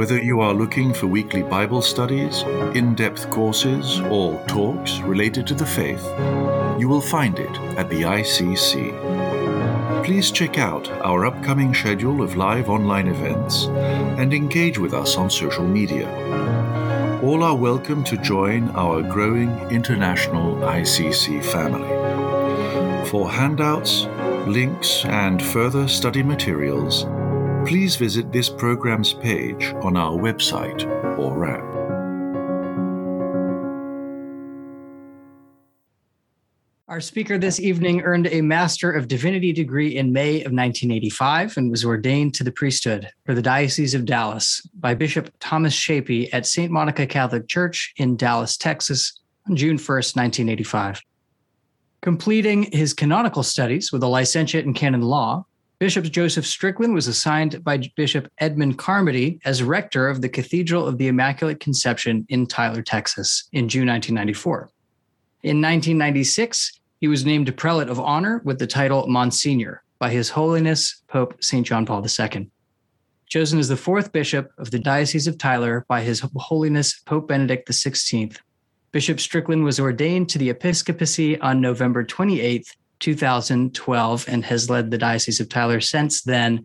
Whether you are looking for weekly Bible studies, in depth courses, or talks related to the faith, you will find it at the ICC. Please check out our upcoming schedule of live online events and engage with us on social media. All are welcome to join our growing international ICC family. For handouts, links, and further study materials, please visit this program's page on our website or app. Our speaker this evening earned a Master of Divinity degree in May of 1985 and was ordained to the priesthood for the Diocese of Dallas by Bishop Thomas Tschoepe at St. Monica Catholic Church in Dallas, Texas on June 1st, 1985. Completing his canonical studies with a licentiate in canon law, Bishop Joseph Strickland was assigned by Bishop Edmund Carmody as rector of the Cathedral of the Immaculate Conception in Tyler, Texas, in June 1994. In 1996, he was named prelate of honor with the title Monsignor by His Holiness Pope St. John Paul II. Chosen as the fourth bishop of the Diocese of Tyler by His Holiness Pope Benedict XVI, Bishop Strickland was ordained to the episcopacy on November 28, 2012 and has led the Diocese of Tyler since then.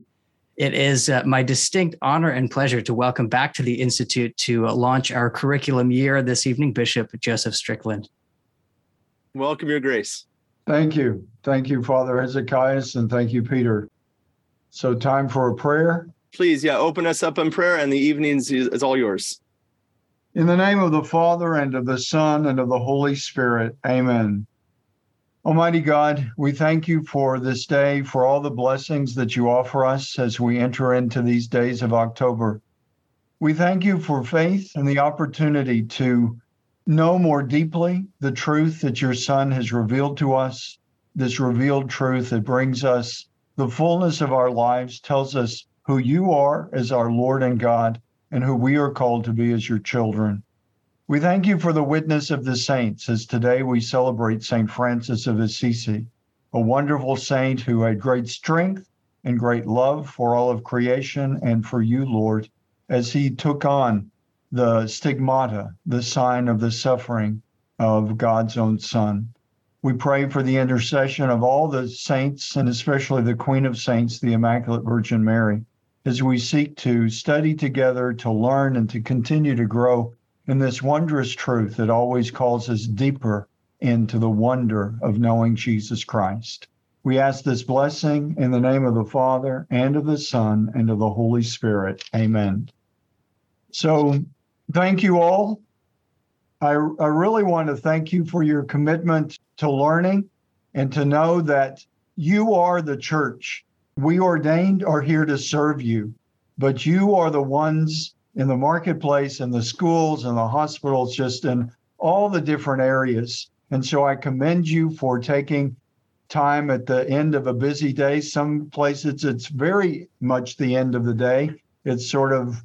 It is uh, my distinct honor and pleasure to welcome back to the Institute to uh, launch our curriculum year this evening, Bishop Joseph Strickland. Welcome, Your Grace. Thank you. Thank you, Father Hezekias, and thank you, Peter. So, time for a prayer. Please, yeah, open us up in prayer, and the evenings is all yours. In the name of the Father, and of the Son, and of the Holy Spirit, amen. Almighty God, we thank you for this day, for all the blessings that you offer us as we enter into these days of October. We thank you for faith and the opportunity to know more deeply the truth that your Son has revealed to us, this revealed truth that brings us the fullness of our lives, tells us who you are as our Lord and God, and who we are called to be as your children. We thank you for the witness of the saints as today we celebrate St. Francis of Assisi, a wonderful saint who had great strength and great love for all of creation and for you, Lord, as he took on the stigmata, the sign of the suffering of God's own Son. We pray for the intercession of all the saints and especially the Queen of Saints, the Immaculate Virgin Mary, as we seek to study together, to learn, and to continue to grow in this wondrous truth that always calls us deeper into the wonder of knowing Jesus Christ. We ask this blessing in the name of the Father and of the Son and of the Holy Spirit. Amen. So, thank you all. I, I really want to thank you for your commitment to learning and to know that you are the church. We ordained are here to serve you, but you are the ones in the marketplace, in the schools, in the hospitals, just in all the different areas. And so I commend you for taking time at the end of a busy day. Some places it's very much the end of the day. It's sort of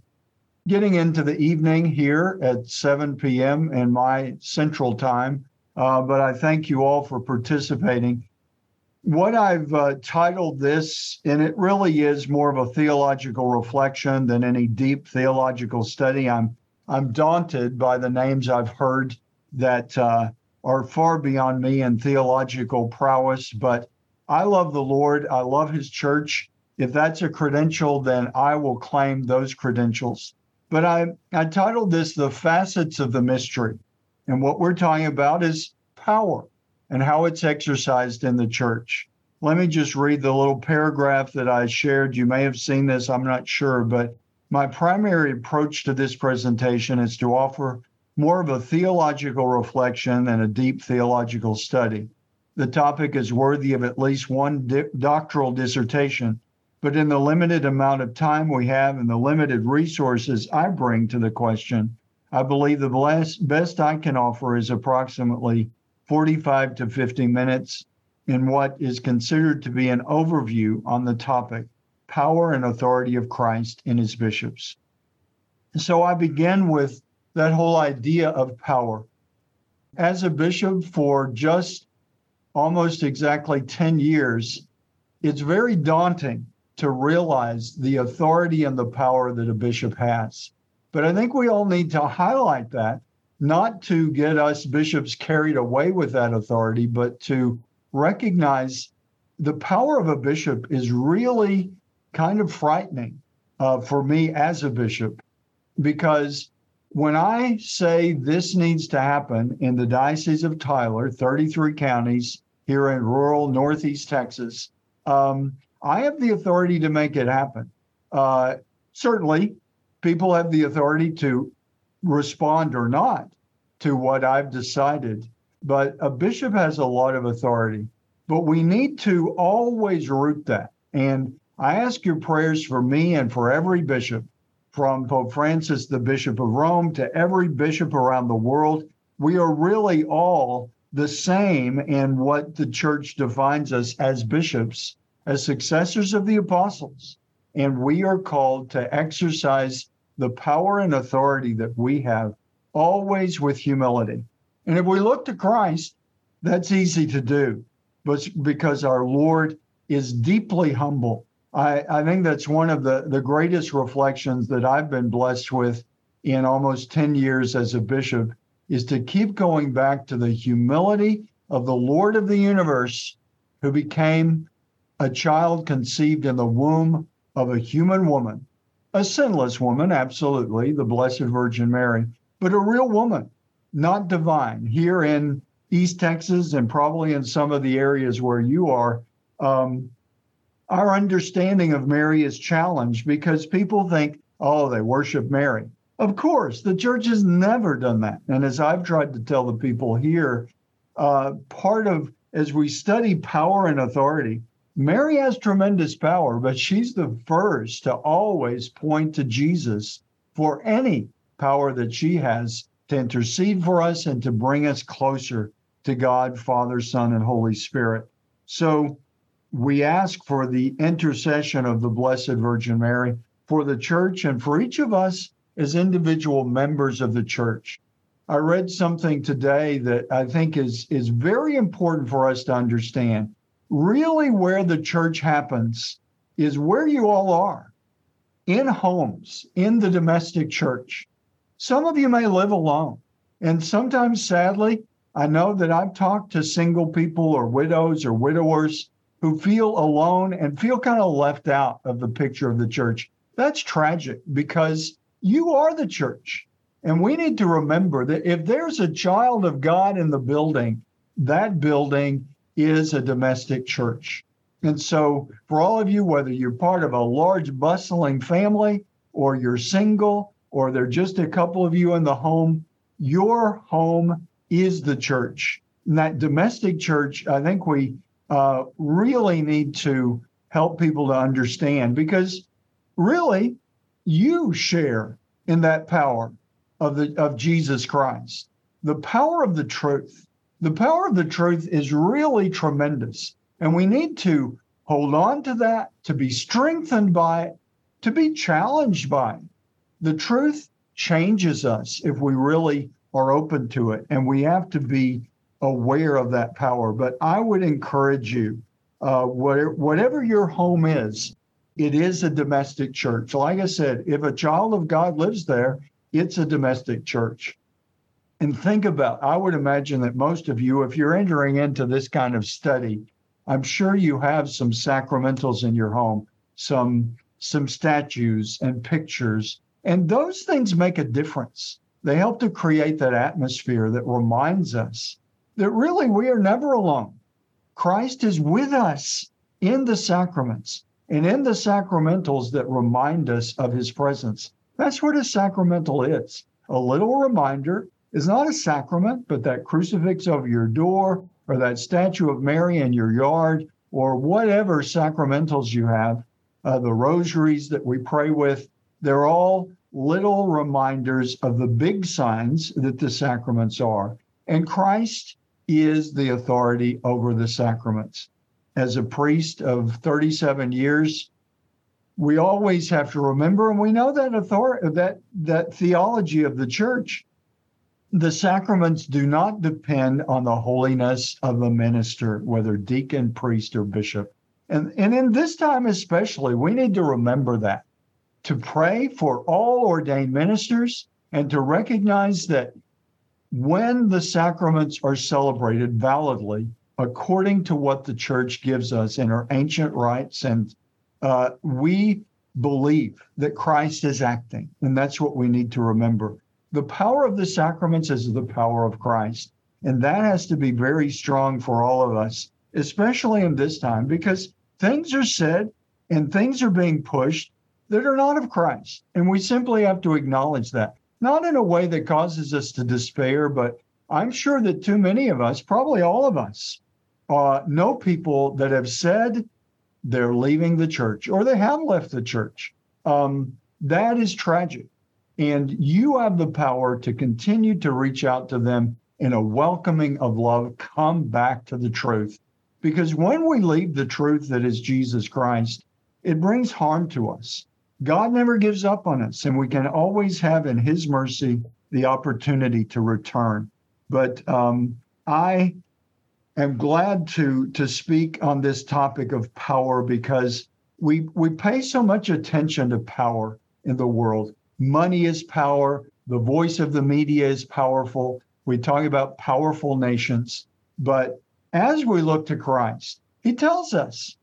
getting into the evening here at 7 p.m. in my central time. Uh, but I thank you all for participating what I've uh, titled this, and it really is more of a theological reflection than any deep theological study. I'm I'm daunted by the names I've heard that uh, are far beyond me in theological prowess. But I love the Lord. I love His church. If that's a credential, then I will claim those credentials. But I I titled this "The Facets of the Mystery," and what we're talking about is power and how it's exercised in the church. Let me just read the little paragraph that I shared. You may have seen this, I'm not sure, but my primary approach to this presentation is to offer more of a theological reflection than a deep theological study. The topic is worthy of at least one di- doctoral dissertation, but in the limited amount of time we have and the limited resources I bring to the question, I believe the best, best I can offer is approximately 45 to 50 minutes in what is considered to be an overview on the topic power and authority of Christ in his bishops. So I begin with that whole idea of power. As a bishop for just almost exactly 10 years, it's very daunting to realize the authority and the power that a bishop has. But I think we all need to highlight that, not to get us bishops carried away with that authority, but to recognize the power of a bishop is really kind of frightening uh, for me as a bishop because when I say this needs to happen in the Diocese of Tyler, 33 counties here in rural Northeast Texas, um, I have the authority to make it happen. Uh, certainly, people have the authority to respond or not to what I've decided, but a bishop has a lot of authority. But we need to always root that. And I ask your prayers for me and for every bishop, from Pope Francis, the Bishop of Rome, to every bishop around the world. We are really all the same in what the church defines us as bishops, as successors of the apostles. And we are called to exercise the power and authority that we have, always with humility. And if we look to Christ, that's easy to do but because our Lord is deeply humble. I, I think that's one of the, the greatest reflections that I've been blessed with in almost 10 years as a bishop is to keep going back to the humility of the Lord of the universe who became a child conceived in the womb of a human woman, a sinless woman, absolutely, the Blessed Virgin Mary, but a real woman, not divine. Here in East Texas and probably in some of the areas where you are, um, our understanding of Mary is challenged because people think, oh, they worship Mary. Of course, the church has never done that. And as I've tried to tell the people here, uh, part of as we study power and authority, Mary has tremendous power, but she's the first to always point to Jesus for any power that she has to intercede for us and to bring us closer to God, Father, Son, and Holy Spirit. So we ask for the intercession of the Blessed Virgin Mary for the church and for each of us as individual members of the church. I read something today that I think is, is very important for us to understand. Really, where the church happens is where you all are in homes, in the domestic church. Some of you may live alone. And sometimes, sadly, I know that I've talked to single people or widows or widowers who feel alone and feel kind of left out of the picture of the church. That's tragic because you are the church. And we need to remember that if there's a child of God in the building, that building is a domestic church. And so, for all of you, whether you're part of a large, bustling family or you're single or there are just a couple of you in the home, your home is the church. And that domestic church, I think we uh, really need to help people to understand because really you share in that power of the of Jesus Christ. The power of the truth. The power of the truth is really tremendous. And we need to hold on to that, to be strengthened by it, to be challenged by it. The truth changes us if we really are open to it. And we have to be aware of that power. But I would encourage you, uh, whatever, whatever your home is, it is a domestic church. Like I said, if a child of God lives there, it's a domestic church. And think about, I would imagine that most of you, if you're entering into this kind of study, I'm sure you have some sacramentals in your home, some some statues and pictures, and those things make a difference. They help to create that atmosphere that reminds us that really we are never alone. Christ is with us in the sacraments and in the sacramentals that remind us of his presence. That's what a sacramental is. A little reminder is not a sacrament, but that crucifix over your door or that statue of Mary in your yard or whatever sacramentals you have, uh, the rosaries that we pray with, they're all little reminders of the big signs that the sacraments are. And Christ is the authority over the sacraments. As a priest of 37 years, we always have to remember, and we know that authority, that that theology of the church. The sacraments do not depend on the holiness of the minister, whether deacon, priest, or bishop. And, and in this time especially, we need to remember that to pray for all ordained ministers and to recognize that when the sacraments are celebrated validly, according to what the church gives us in our ancient rites, and uh, we believe that Christ is acting. And that's what we need to remember. The power of the sacraments is the power of Christ. And that has to be very strong for all of us, especially in this time, because things are said and things are being pushed that are not of Christ. And we simply have to acknowledge that, not in a way that causes us to despair, but I'm sure that too many of us, probably all of us, uh, know people that have said they're leaving the church or they have left the church. Um, that is tragic. And you have the power to continue to reach out to them in a welcoming of love. Come back to the truth. Because when we leave the truth that is Jesus Christ, it brings harm to us. God never gives up on us, and we can always have in His mercy the opportunity to return. But um, I am glad to to speak on this topic of power because we we pay so much attention to power in the world. Money is power. The voice of the media is powerful. We talk about powerful nations, but as we look to Christ, He tells us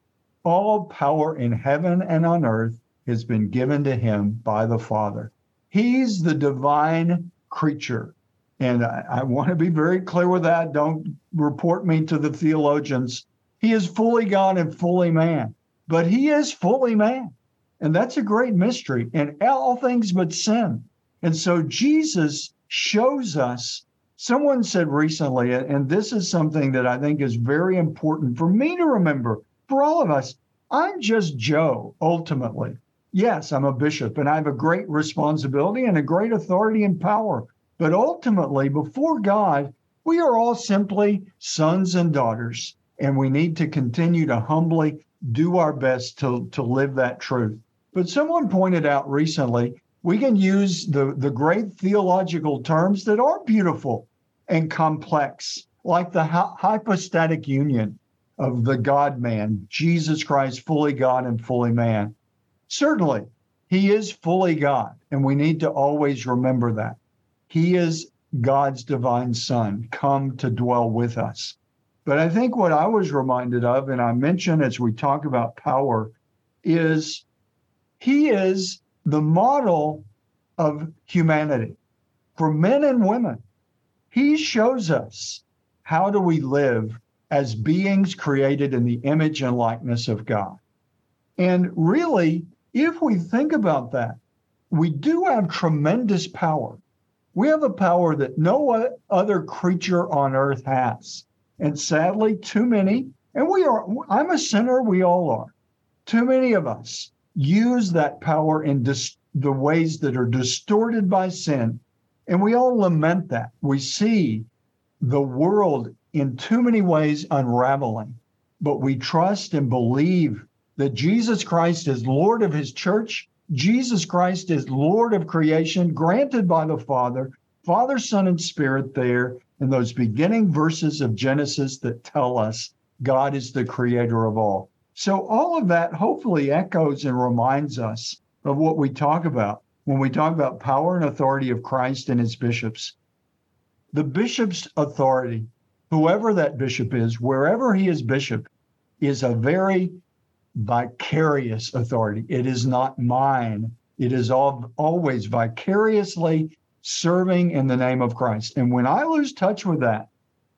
all power in heaven and on earth has been given to him by the Father. He's the divine creature. And I, I, want to be very clear with that. Don't report me to the theologians. He is fully God and fully man, but he is fully man. And that's a great mystery and all things but sin. And so Jesus shows us. Someone said recently, and this is something that I think is very important for me to remember, for all of us. I'm just Joe, ultimately yes, I'm a bishop and I have a great responsibility and a great authority and power. But ultimately, before God, we are all simply sons and daughters, and we need to continue to humbly do our best to, to live that truth. But someone pointed out recently, we can use the, the great theological terms that are beautiful and complex, like the hypostatic union of the God man, Jesus Christ, fully God and fully man. Certainly, he is fully God, and we need to always remember that. He is God's divine Son, come to dwell with us. But I think what I was reminded of, and I mentioned as we talk about power, is he is the model of humanity for men and women. He shows us how do we live as beings created in the image and likeness of God. And really, if we think about that, we do have tremendous power. We have a power that no other creature on earth has. And sadly, too many, and we are, I'm a sinner, we all are. Too many of us use that power in dis- the ways that are distorted by sin. And we all lament that. We see the world in too many ways unraveling, but we trust and believe that Jesus Christ is Lord of his church. Jesus Christ is Lord of creation, granted by the Father, Father, Son, and Spirit there in those beginning verses of Genesis that tell us God is the creator of all. So, all of that hopefully echoes and reminds us of what we talk about when we talk about power and authority of Christ and his bishops. The bishop's authority, whoever that bishop is, wherever he is bishop, is a very vicarious authority. It is not mine. It is all, always vicariously serving in the name of Christ. And when I lose touch with that,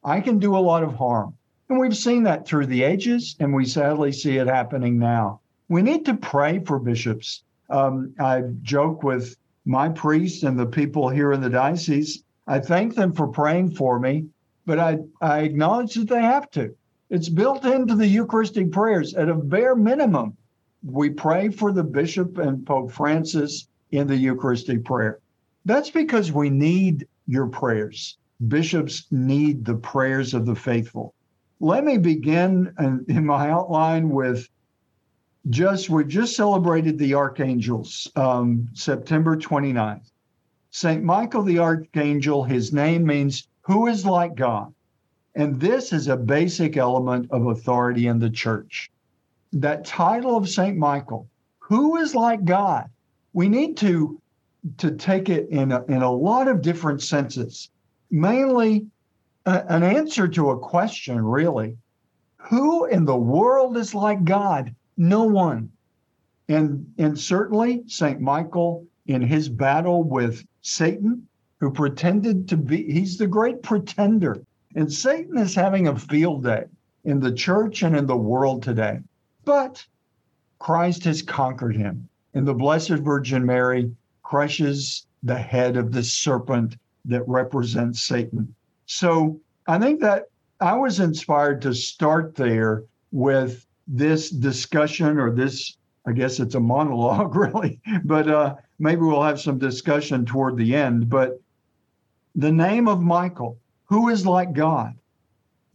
I can do a lot of harm. And we've seen that through the ages, and we sadly see it happening now. We need to pray for bishops. Um, I joke with my priests and the people here in the diocese. I thank them for praying for me, but I, I acknowledge that they have to. It's built into the Eucharistic prayers. At a bare minimum, we pray for the bishop and Pope Francis in the Eucharistic prayer. That's because we need your prayers. Bishops need the prayers of the faithful. Let me begin in my outline with just we just celebrated the archangels um, september 29th st michael the archangel his name means who is like god. And this is a basic element of authority in the church. That title of st michael who is like god? We need to to take it in a, in a lot of different senses mainly an answer to a question really who in the world is like god no one. And, and certainly St. Michael in his battle with Satan, who pretended to be, he's the great pretender. And Satan is having a field day in the church and in the world today. But Christ has conquered him. And the Blessed Virgin Mary crushes the head of the serpent that represents Satan. So I think that I was inspired to start there with this discussion or this I guess it's a monologue really, but uh, maybe we'll have some discussion toward the end. But the name of Michael, who is like God,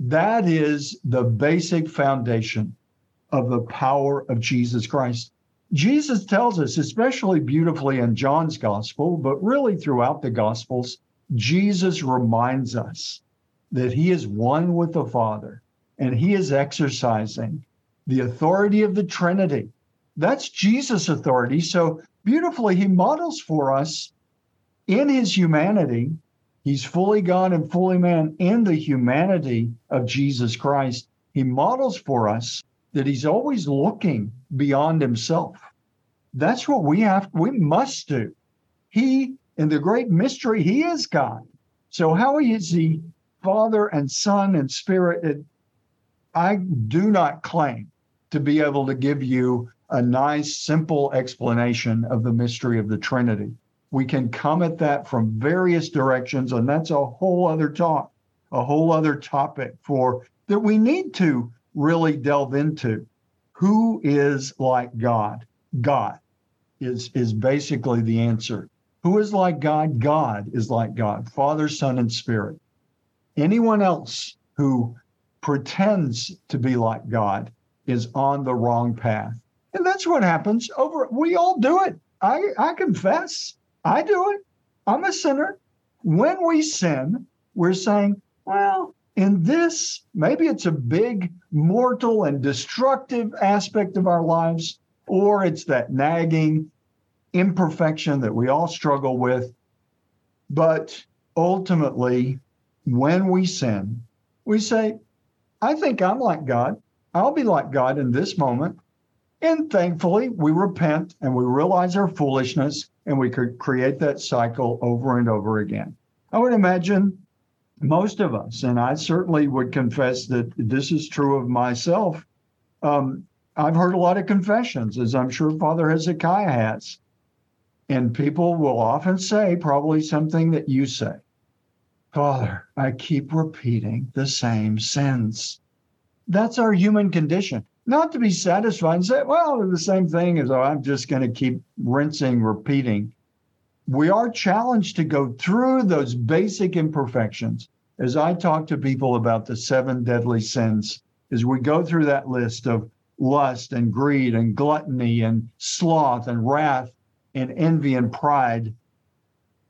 that is the basic foundation of the power of Jesus Christ. Jesus tells us, especially beautifully in John's gospel, but really throughout the gospels, Jesus reminds us that he is one with the Father and he is exercising the authority of the Trinity. That's Jesus' authority. So beautifully, he models for us in his humanity. He's fully God and fully man in the humanity of Jesus Christ. He models for us that he's always looking beyond himself. That's what we have, we must do. He, in the great mystery, he is God. So, how is he Father and Son and Spirit? I do not claim to be able to give you a nice, simple explanation of the mystery of the Trinity. We can come at that from various directions, and that's a whole other talk, a whole other topic for that we need to really delve into. Who is like God? God is, is basically the answer. Who is like God? God is like God, Father, Son, and Spirit. Anyone else who pretends to be like God is on the wrong path. And that's what happens over we all do it. I I confess. I do it. I'm a sinner. When we sin, we're saying, well, in this, maybe it's a big mortal and destructive aspect of our lives, or it's that nagging imperfection that we all struggle with. But ultimately, when we sin, we say, I think I'm like God. I'll be like God in this moment. And thankfully, we repent and we realize our foolishness and we could create that cycle over and over again. I would imagine most of us, and I certainly would confess that this is true of myself. Um, I've heard a lot of confessions, as I'm sure Father Hezekiah has. And people will often say probably something that you say Father, I keep repeating the same sins. That's our human condition. Not to be satisfied and say, well, the same thing as oh, I'm just going to keep rinsing, repeating. We are challenged to go through those basic imperfections. As I talk to people about the seven deadly sins, as we go through that list of lust and greed and gluttony and sloth and wrath and envy and pride,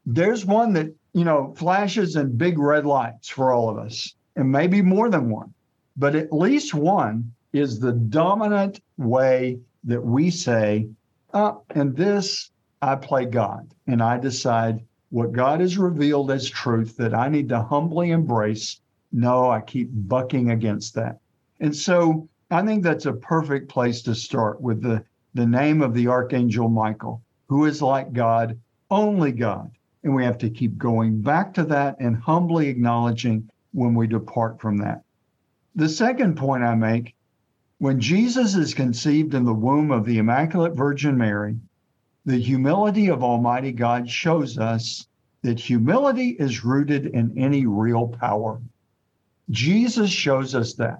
there's one that, you know, flashes in big red lights for all of us, and maybe more than one but at least one is the dominant way that we say, uh, and this I play God, and I decide what God has revealed as truth that I need to humbly embrace. No, I keep bucking against that. And so I think that's a perfect place to start with the, the name of the Archangel Michael, who is like God, only God. And we have to keep going back to that and humbly acknowledging when we depart from that. The second point I make when Jesus is conceived in the womb of the Immaculate Virgin Mary, the humility of Almighty God shows us that humility is rooted in any real power. Jesus shows us that.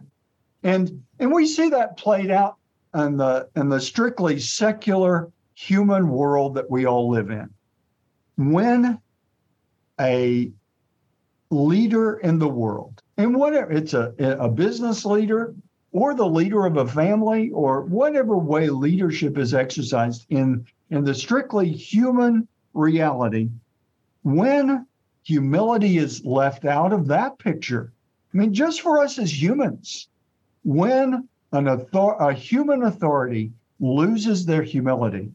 And and we see that played out in the in the strictly secular human world that we all live in. When a leader in the world, and whatever it's a, a business leader or the leader of a family or whatever way leadership is exercised in, in the strictly human reality, when humility is left out of that picture, I mean, just for us as humans, when an author- a human authority loses their humility,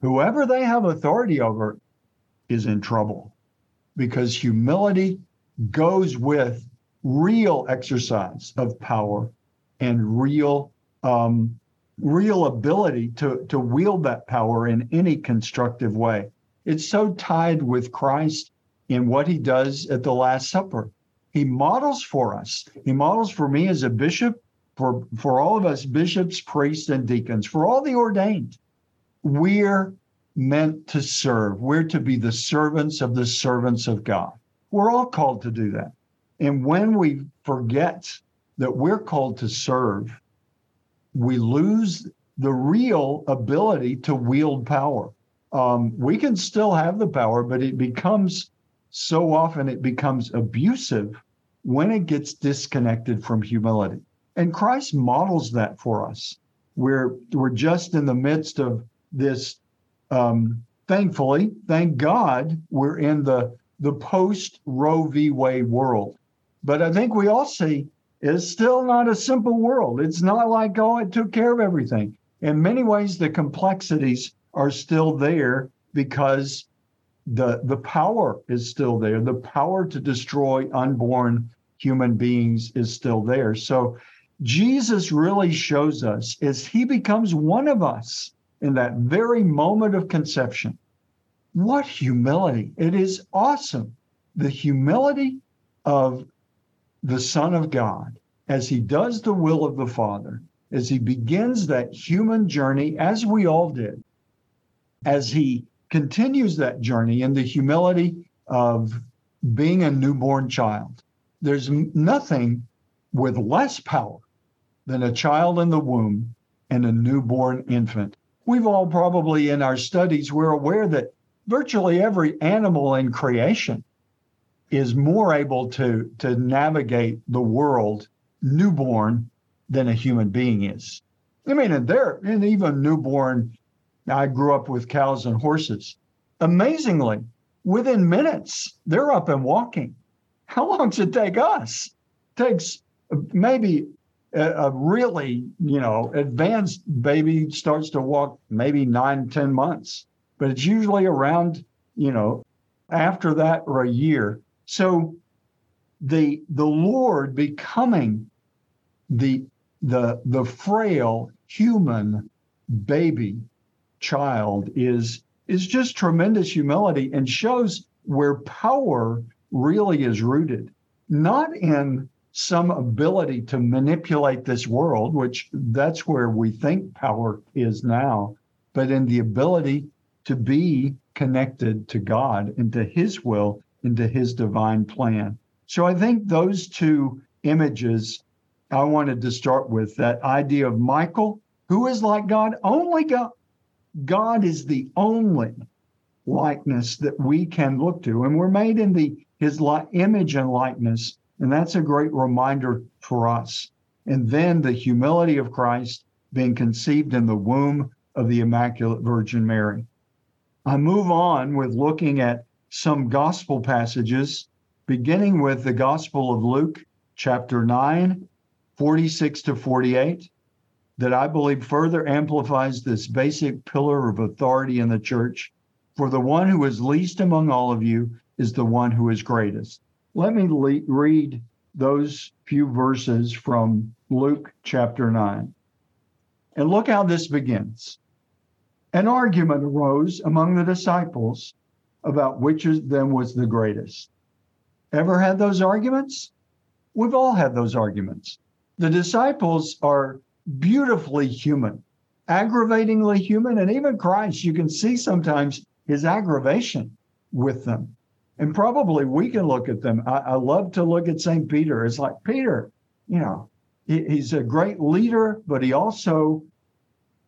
whoever they have authority over is in trouble because humility goes with real exercise of power and real um, real ability to to wield that power in any constructive way. It's so tied with Christ in what he does at the Last Supper. He models for us. He models for me as a bishop, for for all of us bishops, priests, and deacons, for all the ordained. We're meant to serve. We're to be the servants of the servants of God. We're all called to do that. And when we forget that we're called to serve, we lose the real ability to wield power. Um, we can still have the power, but it becomes so often it becomes abusive when it gets disconnected from humility. And Christ models that for us. We're we're just in the midst of this. Um, thankfully, thank God, we're in the the post Roe v. Wade world. But I think we all see it's still not a simple world. It's not like, oh, it took care of everything. In many ways, the complexities are still there because the the power is still there. The power to destroy unborn human beings is still there. So Jesus really shows us as he becomes one of us in that very moment of conception what humility. It is awesome. The humility of the Son of God as he does the will of the Father, as he begins that human journey, as we all did, as he continues that journey in the humility of being a newborn child. There's nothing with less power than a child in the womb and a newborn infant. We've all probably in our studies, we're aware that virtually every animal in creation is more able to to navigate the world newborn than a human being is. I mean, and they're and even newborn. I grew up with cows and horses. Amazingly, within minutes, they're up and walking. How long does it take us? It takes maybe a, really, you know, advanced baby starts to walk maybe nine, ten months but it's usually around, you know, after that or a year. So the the Lord becoming the the the frail human baby child is is just tremendous humility and shows where power really is rooted not in some ability to manipulate this world which that's where we think power is now but in the ability to be connected to God and to his will and to his divine plan. So I think those two images I wanted to start with that idea of Michael, who is like God, only God. God is the only likeness that we can look to. And we're made in the his li- image and likeness. And that's a great reminder for us. And then the humility of Christ being conceived in the womb of the Immaculate Virgin Mary. I move on with looking at some gospel passages, beginning with the Gospel of Luke, chapter 9, 46 to 48, that I believe further amplifies this basic pillar of authority in the church. For the one who is least among all of you is the one who is greatest. Let me le- read those few verses from Luke chapter 9. And look how this begins an argument arose among the disciples about which of them was the greatest. Ever had those arguments? We've all had those arguments. The disciples are beautifully human, aggravatingly human, and even Christ, you can see sometimes his aggravation with them. And probably we can look at them. I, I love to look at St. Peter. It's like, Peter, you know, he, he's a great leader, but he also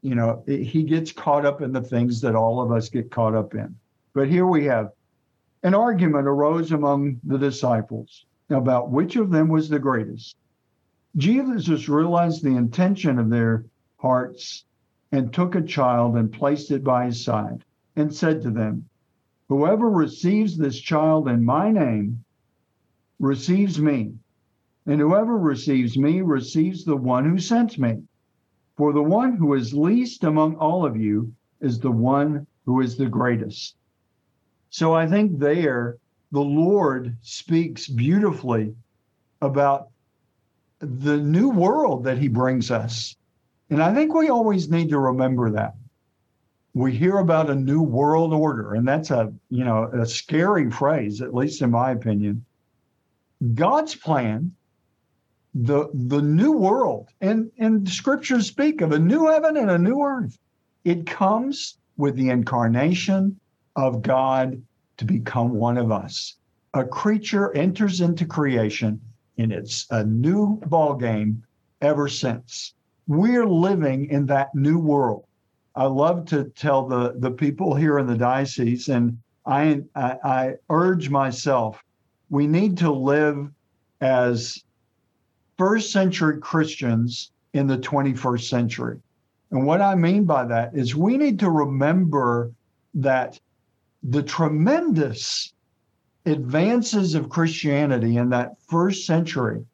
you know, he gets caught up in the things that all of us get caught up in. But here we have an argument arose among the disciples about which of them was the greatest. Jesus realized the intention of their hearts and took a child and placed it by his side and said to them, Whoever receives this child in my name receives me, and whoever receives me receives the one who sent me. For the one who is least among all of you is the one who is the greatest. So I think there the Lord speaks beautifully about the new world that he brings us. And I think we always need to remember that. We hear about a new world order, and that's a, you know, a scary phrase, at least in my opinion. God's plan, the the new world, and, and scriptures speak of a new heaven and a new earth. It comes with the incarnation of God to become one of us. A creature enters into creation, and it's a new ball game ever since. We're living in that new world. I love to tell the, the people here in the diocese, and I, I, I urge myself, we need to live as first century Christians in the 21st century. And what I mean by that is we need to remember that the tremendous advances of Christianity in that first century,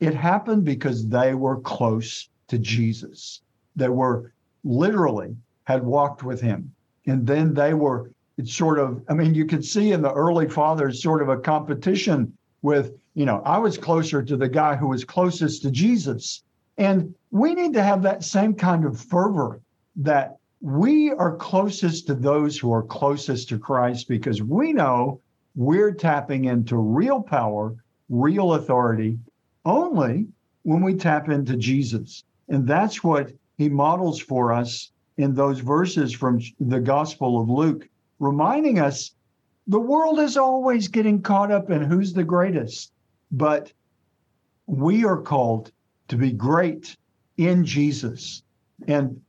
it happened because they were close to Jesus. They were literally had walked with him. And then they were, it's sort of, I mean, you could see in the early fathers sort of a competition with, you know, I was closer to the guy who was closest to Jesus. And we need to have that same kind of fervor that we are closest to those who are closest to Christ because we know we're tapping into real power, real authority only when we tap into Jesus. And that's what he models for us in those verses from the Gospel of Luke, reminding us the world is always getting caught up in who's the greatest, but we are called to be great in Jesus. And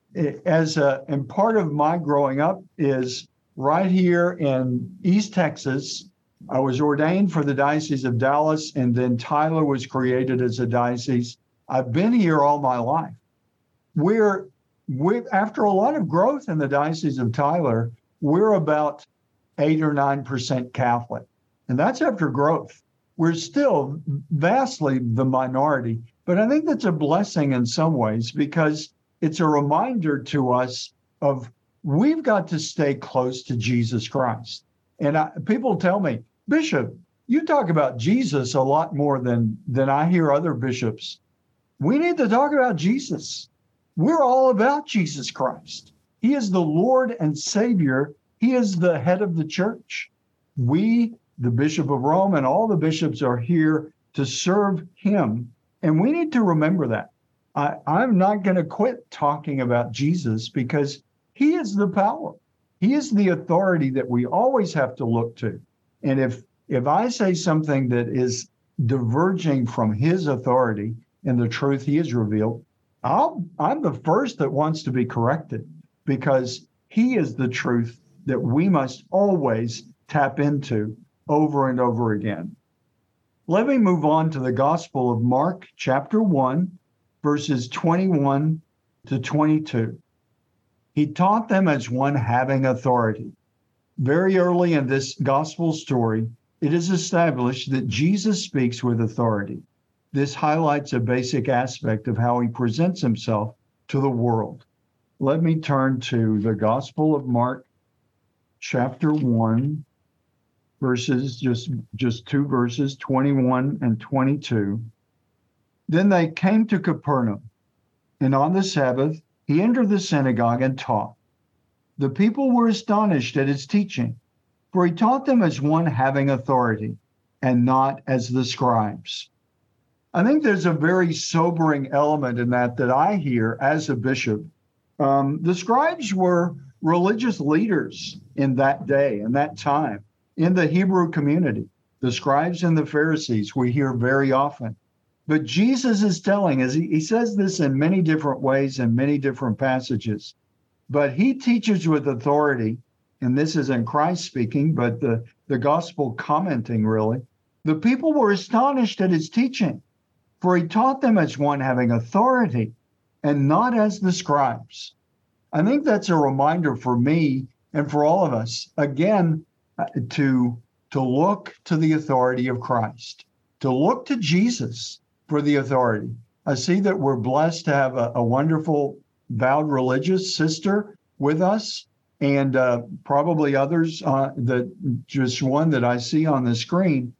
as a and part of my growing up is right here in East Texas. I was ordained for the Diocese of Dallas, and then Tyler was created as a diocese. I've been here all my life. We're we after a lot of growth in the Diocese of Tyler, we're about eight or nine percent Catholic, and that's after growth. We're still vastly the minority, but I think that's a blessing in some ways because it's a reminder to us of we've got to stay close to Jesus Christ. And I, people tell me, Bishop, you talk about Jesus a lot more than than I hear other bishops. We need to talk about Jesus. We're all about Jesus Christ. He is the Lord and Savior. He is the head of the church. We, the Bishop of Rome, and all the bishops are here to serve him. And we need to remember that. I, I'm not going to quit talking about Jesus because he is the power. He is the authority that we always have to look to. And if if I say something that is diverging from his authority and the truth he has revealed, I'll, I'm the first that wants to be corrected because he is the truth that we must always tap into over and over again. Let me move on to the Gospel of Mark, chapter 1, verses 21 to 22. He taught them as one having authority. Very early in this gospel story, it is established that Jesus speaks with authority. This highlights a basic aspect of how he presents himself to the world. Let me turn to the Gospel of Mark, chapter 1, verses just just two verses 21 and 22 then they came to Capernaum, and on the Sabbath he entered the synagogue and taught. The people were astonished at his teaching, for he taught them as one having authority and not as the scribes. I think there's a very sobering element in that that I hear as a bishop. Um, the scribes were religious leaders in that day and that time in the Hebrew community. The scribes and the Pharisees we hear very often But Jesus is telling us, he, he says this in many different ways in many different passages, but he teaches with authority. And this isn't Christ speaking, but the, the gospel commenting really. The people were astonished at his teaching, for he taught them as one having authority and not as the scribes. I think that's a reminder for me and for all of us, again, uh, to, to look to the authority of Christ, to look to Jesus for the authority. I see that we're blessed to have a, a wonderful vowed religious sister with us, and uh, probably others uh, that just one that I see on the screen.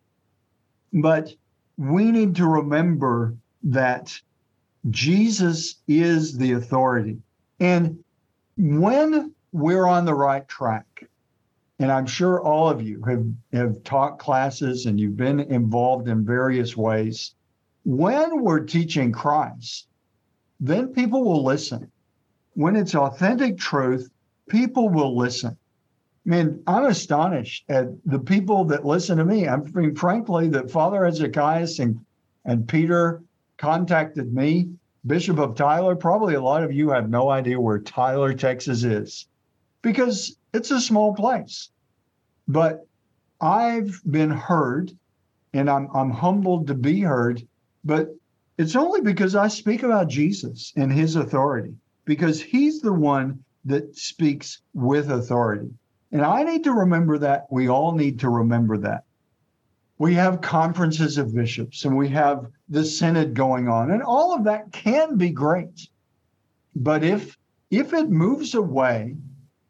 But we need to remember that Jesus is the authority. And when we're on the right track, and I'm sure all of you have, have taught classes and you've been involved in various ways, when we're teaching Christ, then people will listen. When it's authentic truth, people will listen. I mean, I'm astonished at the people that listen to me. I mean, frankly, that Father Hezekiah and, and Peter contacted me, Bishop of Tyler. Probably a lot of you have no idea where Tyler, Texas is because it's a small place. But I've been heard and I'm, I'm humbled to be heard but it's only because I speak about Jesus and his authority, because he's the one that speaks with authority. And I need to remember that. We all need to remember that. We have conferences of bishops and we have the synod going on, and all of that can be great. But if if it moves away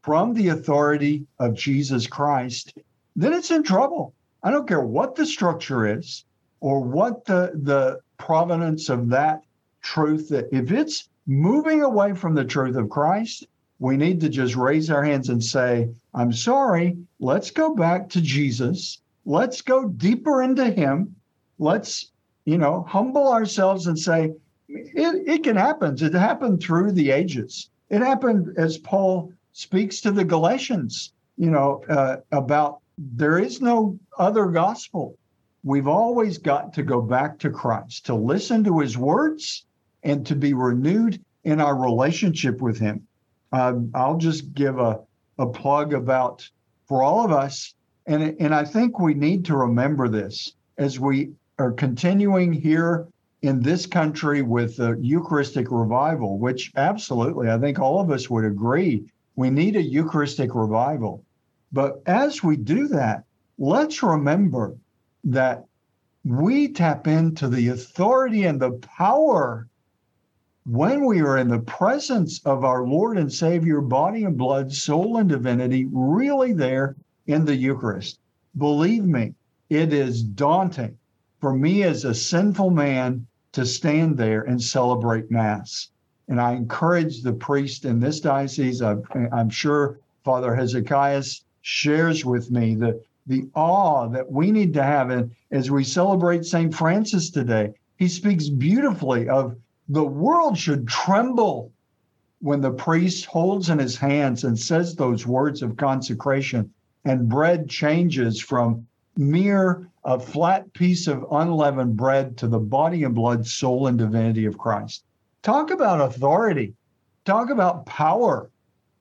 from the authority of Jesus Christ, then it's in trouble. I don't care what the structure is or what the the provenance of that truth that if it's moving away from the truth of Christ, we need to just raise our hands and say, I'm sorry, let's go back to Jesus. Let's go deeper into him. Let's, you know, humble ourselves and say, it, it can happen. It happened through the ages. It happened as Paul speaks to the Galatians, you know, uh, about there is no other gospel we've always got to go back to Christ, to listen to his words and to be renewed in our relationship with him. Uh, I'll just give a, a plug about for all of us. And, and I think we need to remember this as we are continuing here in this country with the Eucharistic revival, which absolutely, I think all of us would agree, we need a Eucharistic revival. But as we do that, let's remember that we tap into the authority and the power when we are in the presence of our Lord and Savior, body and blood, soul and divinity, really there in the Eucharist. Believe me, it is daunting for me as a sinful man to stand there and celebrate Mass. And I encourage the priest in this diocese, I'm, I'm sure Father Hezekiah shares with me the the awe that we need to have. And as we celebrate St. Francis today, he speaks beautifully of the world should tremble when the priest holds in his hands and says those words of consecration, and bread changes from mere a flat piece of unleavened bread to the body and blood, soul, and divinity of Christ. Talk about authority. Talk about power.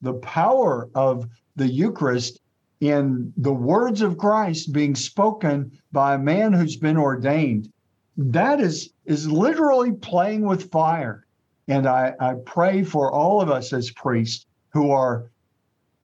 The power of the Eucharist in the words of Christ being spoken by a man who's been ordained. That is is literally playing with fire. And I, I pray for all of us as priests who are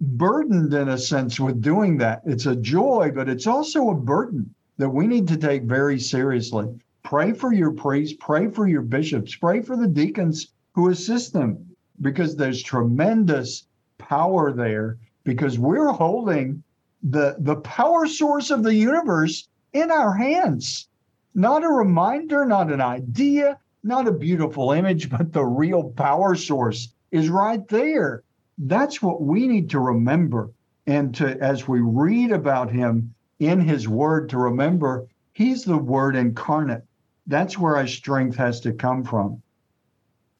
burdened in a sense with doing that. It's a joy, but it's also a burden that we need to take very seriously. Pray for your priests, pray for your bishops, pray for the deacons who assist them, because there's tremendous power there because we're holding the the power source of the universe in our hands not a reminder not an idea not a beautiful image but the real power source is right there. That's what we need to remember. And to as we read about him in his word to remember he's the word incarnate. That's where our strength has to come from.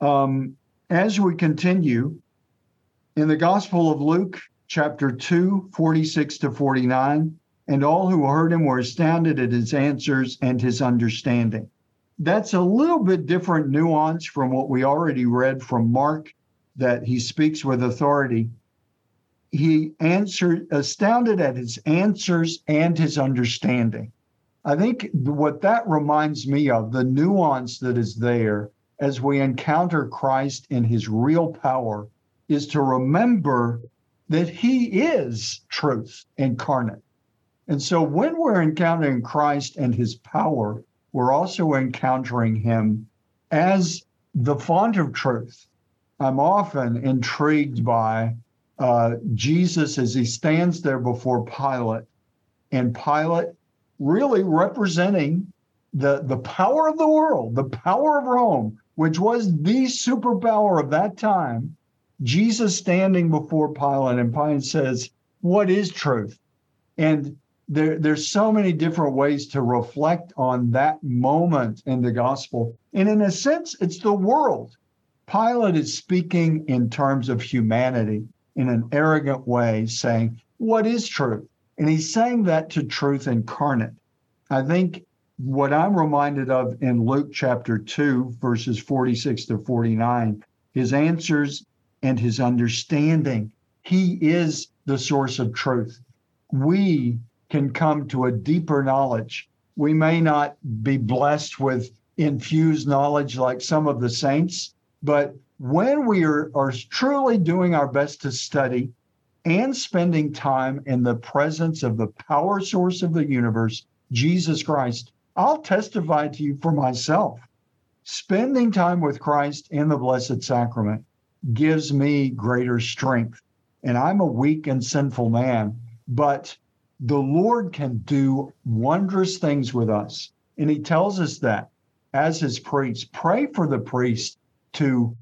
Um, as we continue in the gospel of luke chapter 2, 46 to 49. And all who heard him were astounded at his answers and his understanding. that's a little bit different nuance from what we already read from Mark, that he speaks with authority. He answered, astounded at his answers and his understanding. I think what that reminds me of, the nuance that is there as we encounter Christ in his real power, is to remember that he is truth incarnate. And so when we're encountering Christ and his power, we're also encountering him as the font of truth. I'm often intrigued by uh, Jesus as he stands there before Pilate, and Pilate really representing the, the power of the world, the power of Rome, which was the superpower of that time. Jesus standing before Pilate, and Pilate says, What is truth? And there, there's so many different ways to reflect on that moment in the gospel. And in a sense, it's the world. Pilate is speaking in terms of humanity in an arrogant way, saying, What is truth? And he's saying that to truth incarnate. I think what I'm reminded of in Luke chapter 2, verses 46 to 49, his answers and his understanding. He is the source of truth. We can come to a deeper knowledge. We may not be blessed with infused knowledge like some of the saints, but when we are, are truly doing our best to study and spending time in the presence of the power source of the universe, Jesus Christ, I'll testify to you for myself. Spending time with Christ in the Blessed Sacrament gives me greater strength. And I'm a weak and sinful man, but the Lord can do wondrous things with us. And he tells us that as his priest, pray for the priest to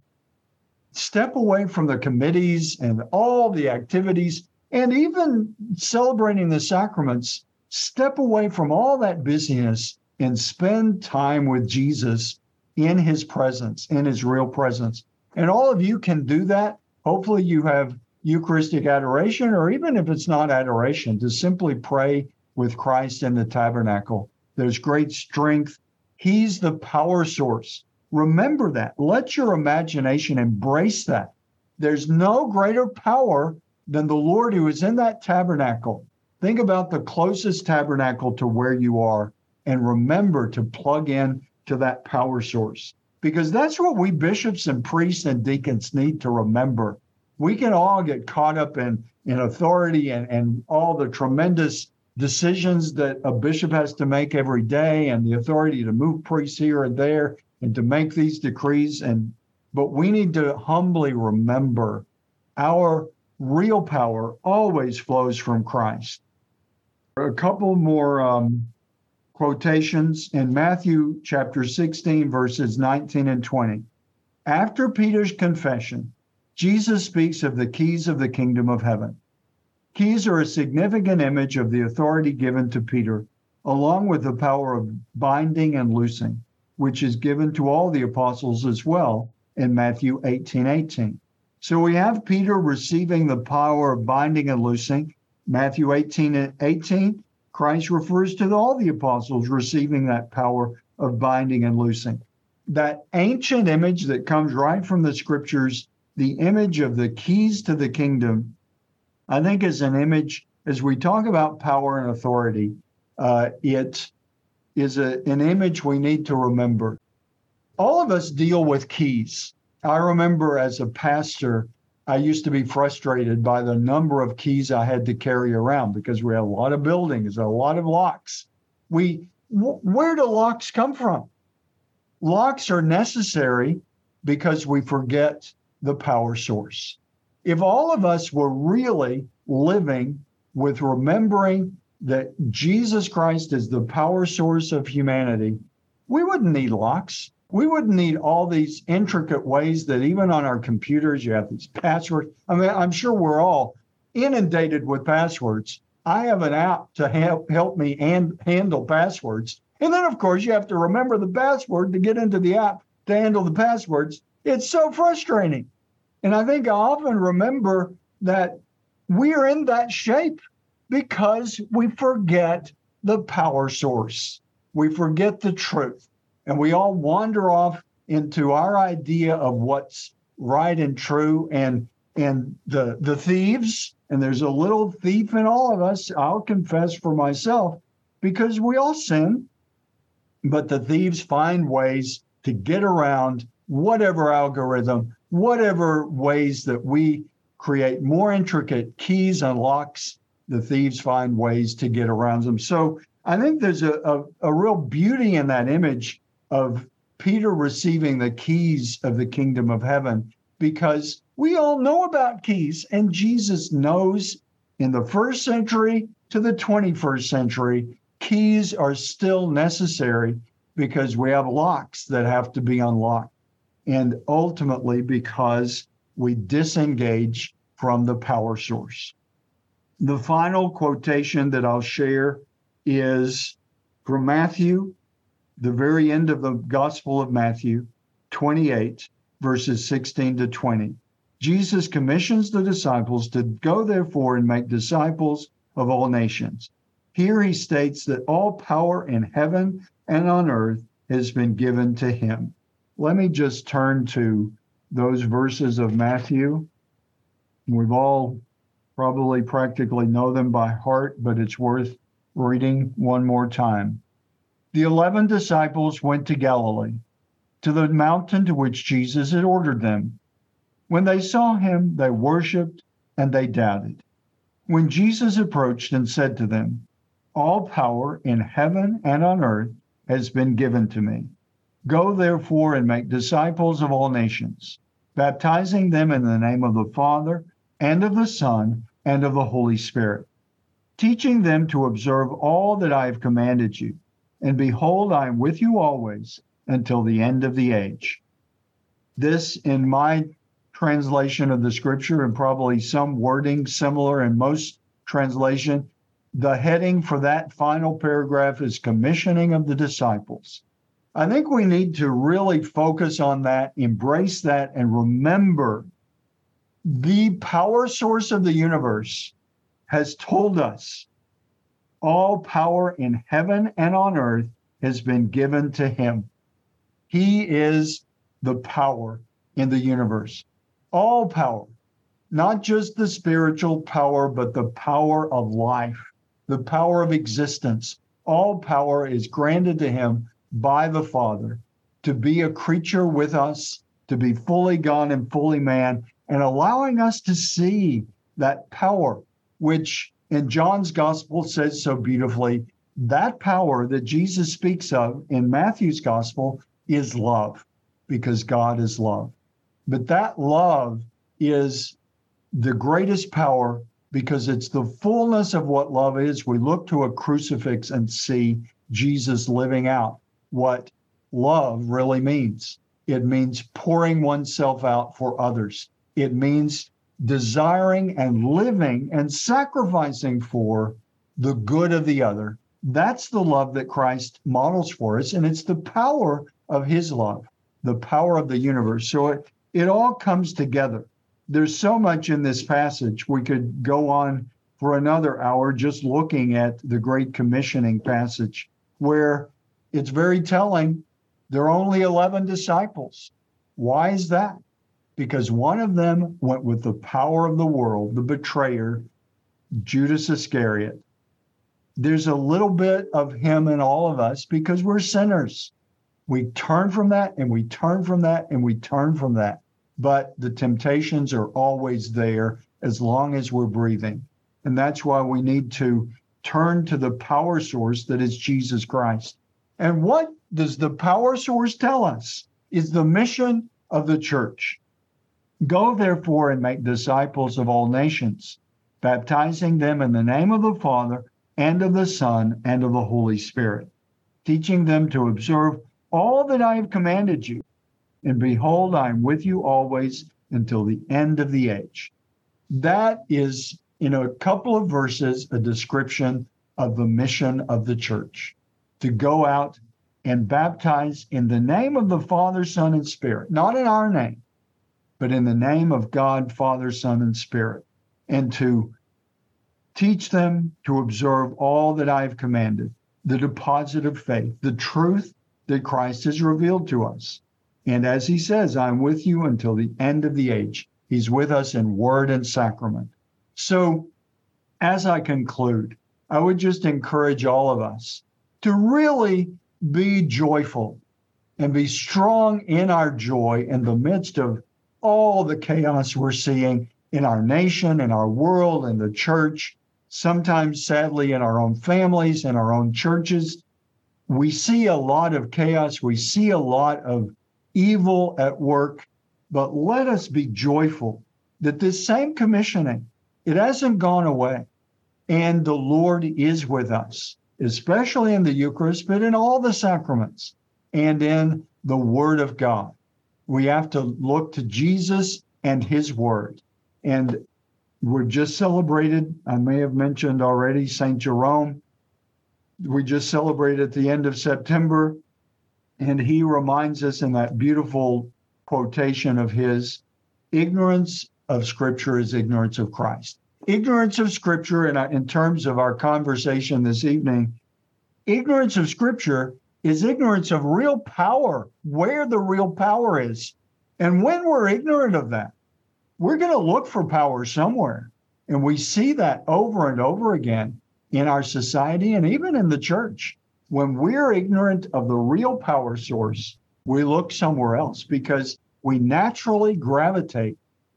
step away from the committees and all the activities and even celebrating the sacraments, step away from all that busyness and spend time with Jesus in his presence, in his real presence. And all of you can do that. Hopefully, you have Eucharistic adoration, or even if it's not adoration, to simply pray with Christ in the tabernacle. There's great strength. He's the power source. Remember that. Let your imagination embrace that. There's no greater power than the Lord who is in that tabernacle. Think about the closest tabernacle to where you are and remember to plug in to that power source because that's what we bishops and priests and deacons need to remember we can all get caught up in in authority and, and all the tremendous decisions that a bishop has to make every day and the authority to move priests here and there and to make these decrees. And but we need to humbly remember our real power always flows from christ. A couple more um, quotations in matthew chapter 16 verses 19 and 20 after peter's confession Jesus speaks of the keys of the kingdom of heaven. Keys are a significant image of the authority given to Peter, along with the power of binding and loosing, which is given to all the apostles as well in Matthew 18 18. So we have Peter receiving the power of binding and loosing. Matthew 18 18, Christ refers to all the apostles receiving that power of binding and loosing. That ancient image that comes right from the scriptures the image of the keys to the kingdom, I think, is an image, as we talk about power and authority, uh, it is a, an image we need to remember. All of us deal with keys. I remember as a pastor, I used to be frustrated by the number of keys I had to carry around because we had a lot of buildings, a lot of locks. We where do locks come from? Locks are necessary because we forget the power source. If all of us were really living with remembering that Jesus Christ is the power source of humanity, we wouldn't need locks. We wouldn't need all these intricate ways that even on our computers you have these passwords. I mean, I'm sure we're all inundated with passwords. I have an app to help help me and handle passwords. And then of course you have to remember the password to get into the app to handle the passwords. It's so frustrating. And I think I often remember that we are in that shape because we forget the power source. We forget the truth. and we all wander off into our idea of what's right and true and and the the thieves and there's a little thief in all of us i'll confess for myself because we all sin but the thieves find ways to get around whatever algorithm whatever ways that we create more intricate keys and locks the thieves find ways to get around them so i think there's a, a, a real beauty in that image of Peter receiving the keys of the kingdom of heaven because we all know about keys, and Jesus knows in the first century to the 21st century, keys are still necessary because we have locks that have to be unlocked. And ultimately, because we disengage from the power source. The final quotation that I'll share is from Matthew the very end of the Gospel of Matthew 28, verses 16 to 20. Jesus commissions the disciples to go, therefore, and make disciples of all nations. Here he states that all power in heaven and on earth has been given to him. Let me just turn to those verses of Matthew. We've all probably practically know them by heart, but it's worth reading one more time. The eleven disciples went to Galilee, to the mountain to which Jesus had ordered them. When they saw him, they worshiped and they doubted. When Jesus approached and said to them, All power in heaven and on earth has been given to me. Go therefore and make disciples of all nations, baptizing them in the name of the Father and of the Son and of the Holy Spirit, teaching them to observe all that I have commanded you and behold, I am with you always until the end of the age. This, in my translation of the scripture, and probably some wording similar in most translation, the heading for that final paragraph is commissioning of the disciples. I think we need to really focus on that, embrace that, and remember the power source of the universe has told us all power in heaven and on earth has been given to him. He is the power in the universe. All power, not just the spiritual power, but the power of life, the power of existence. All power is granted to him by the Father to be a creature with us, to be fully God and fully man, and allowing us to see that power, which in John's gospel says so beautifully that power that Jesus speaks of in Matthew's gospel is love because God is love. But that love is the greatest power because it's the fullness of what love is. We look to a crucifix and see Jesus living out what love really means. It means pouring oneself out for others. It means desiring and living and sacrificing for the good of the other. That's the love that Christ models for us. And it's the power of his love, the power of the universe. So it, it all comes together. There's so much in this passage. We could go on for another hour just looking at the Great Commissioning passage, where it's very telling. There are only 11 disciples. Why is that? because one of them went with the power of the world, the betrayer, Judas Iscariot. There's a little bit of him in all of us because we're sinners. We turn from that and we turn from that and we turn from that. But the temptations are always there as long as we're breathing. And that's why we need to turn to the power source that is Jesus Christ. And what does the power source tell us? Is the mission of the church. Go therefore and make disciples of all nations, baptizing them in the name of the Father and of the Son and of the Holy Spirit, teaching them to observe all that I have commanded you. And behold, I am with you always until the end of the age. That is, in a couple of verses, a description of the mission of the church to go out and baptize in the name of the Father, Son, and Spirit, not in our name, but in the name of God, Father, Son, and Spirit, and to teach them to observe all that I have commanded, the deposit of faith, the truth that Christ has revealed to us. And as he says, I'm with you until the end of the age. He's with us in word and sacrament. So, as I conclude, I would just encourage all of us to really be joyful and be strong in our joy in the midst of all the chaos we're seeing in our nation, in our world, in the church, sometimes sadly in our own families, in our own churches. We see a lot of chaos, we see a lot of evil at work, but let us be joyful that this same commissioning, it hasn't gone away. And the Lord is with us, especially in the Eucharist, but in all the sacraments and in the Word of God. We have to look to Jesus and His Word. And we're just celebrated, I may have mentioned already, St. Jerome. We just celebrated at the end of September. And he reminds us in that beautiful quotation of his ignorance of Scripture is ignorance of Christ. Ignorance of Scripture, in, in terms of our conversation this evening, ignorance of Scripture is ignorance of real power, where the real power is. And when we're ignorant of that, we're going to look for power somewhere. And we see that over and over again in our society and even in the church. When we're ignorant of the real power source, we look somewhere else because we naturally gravitate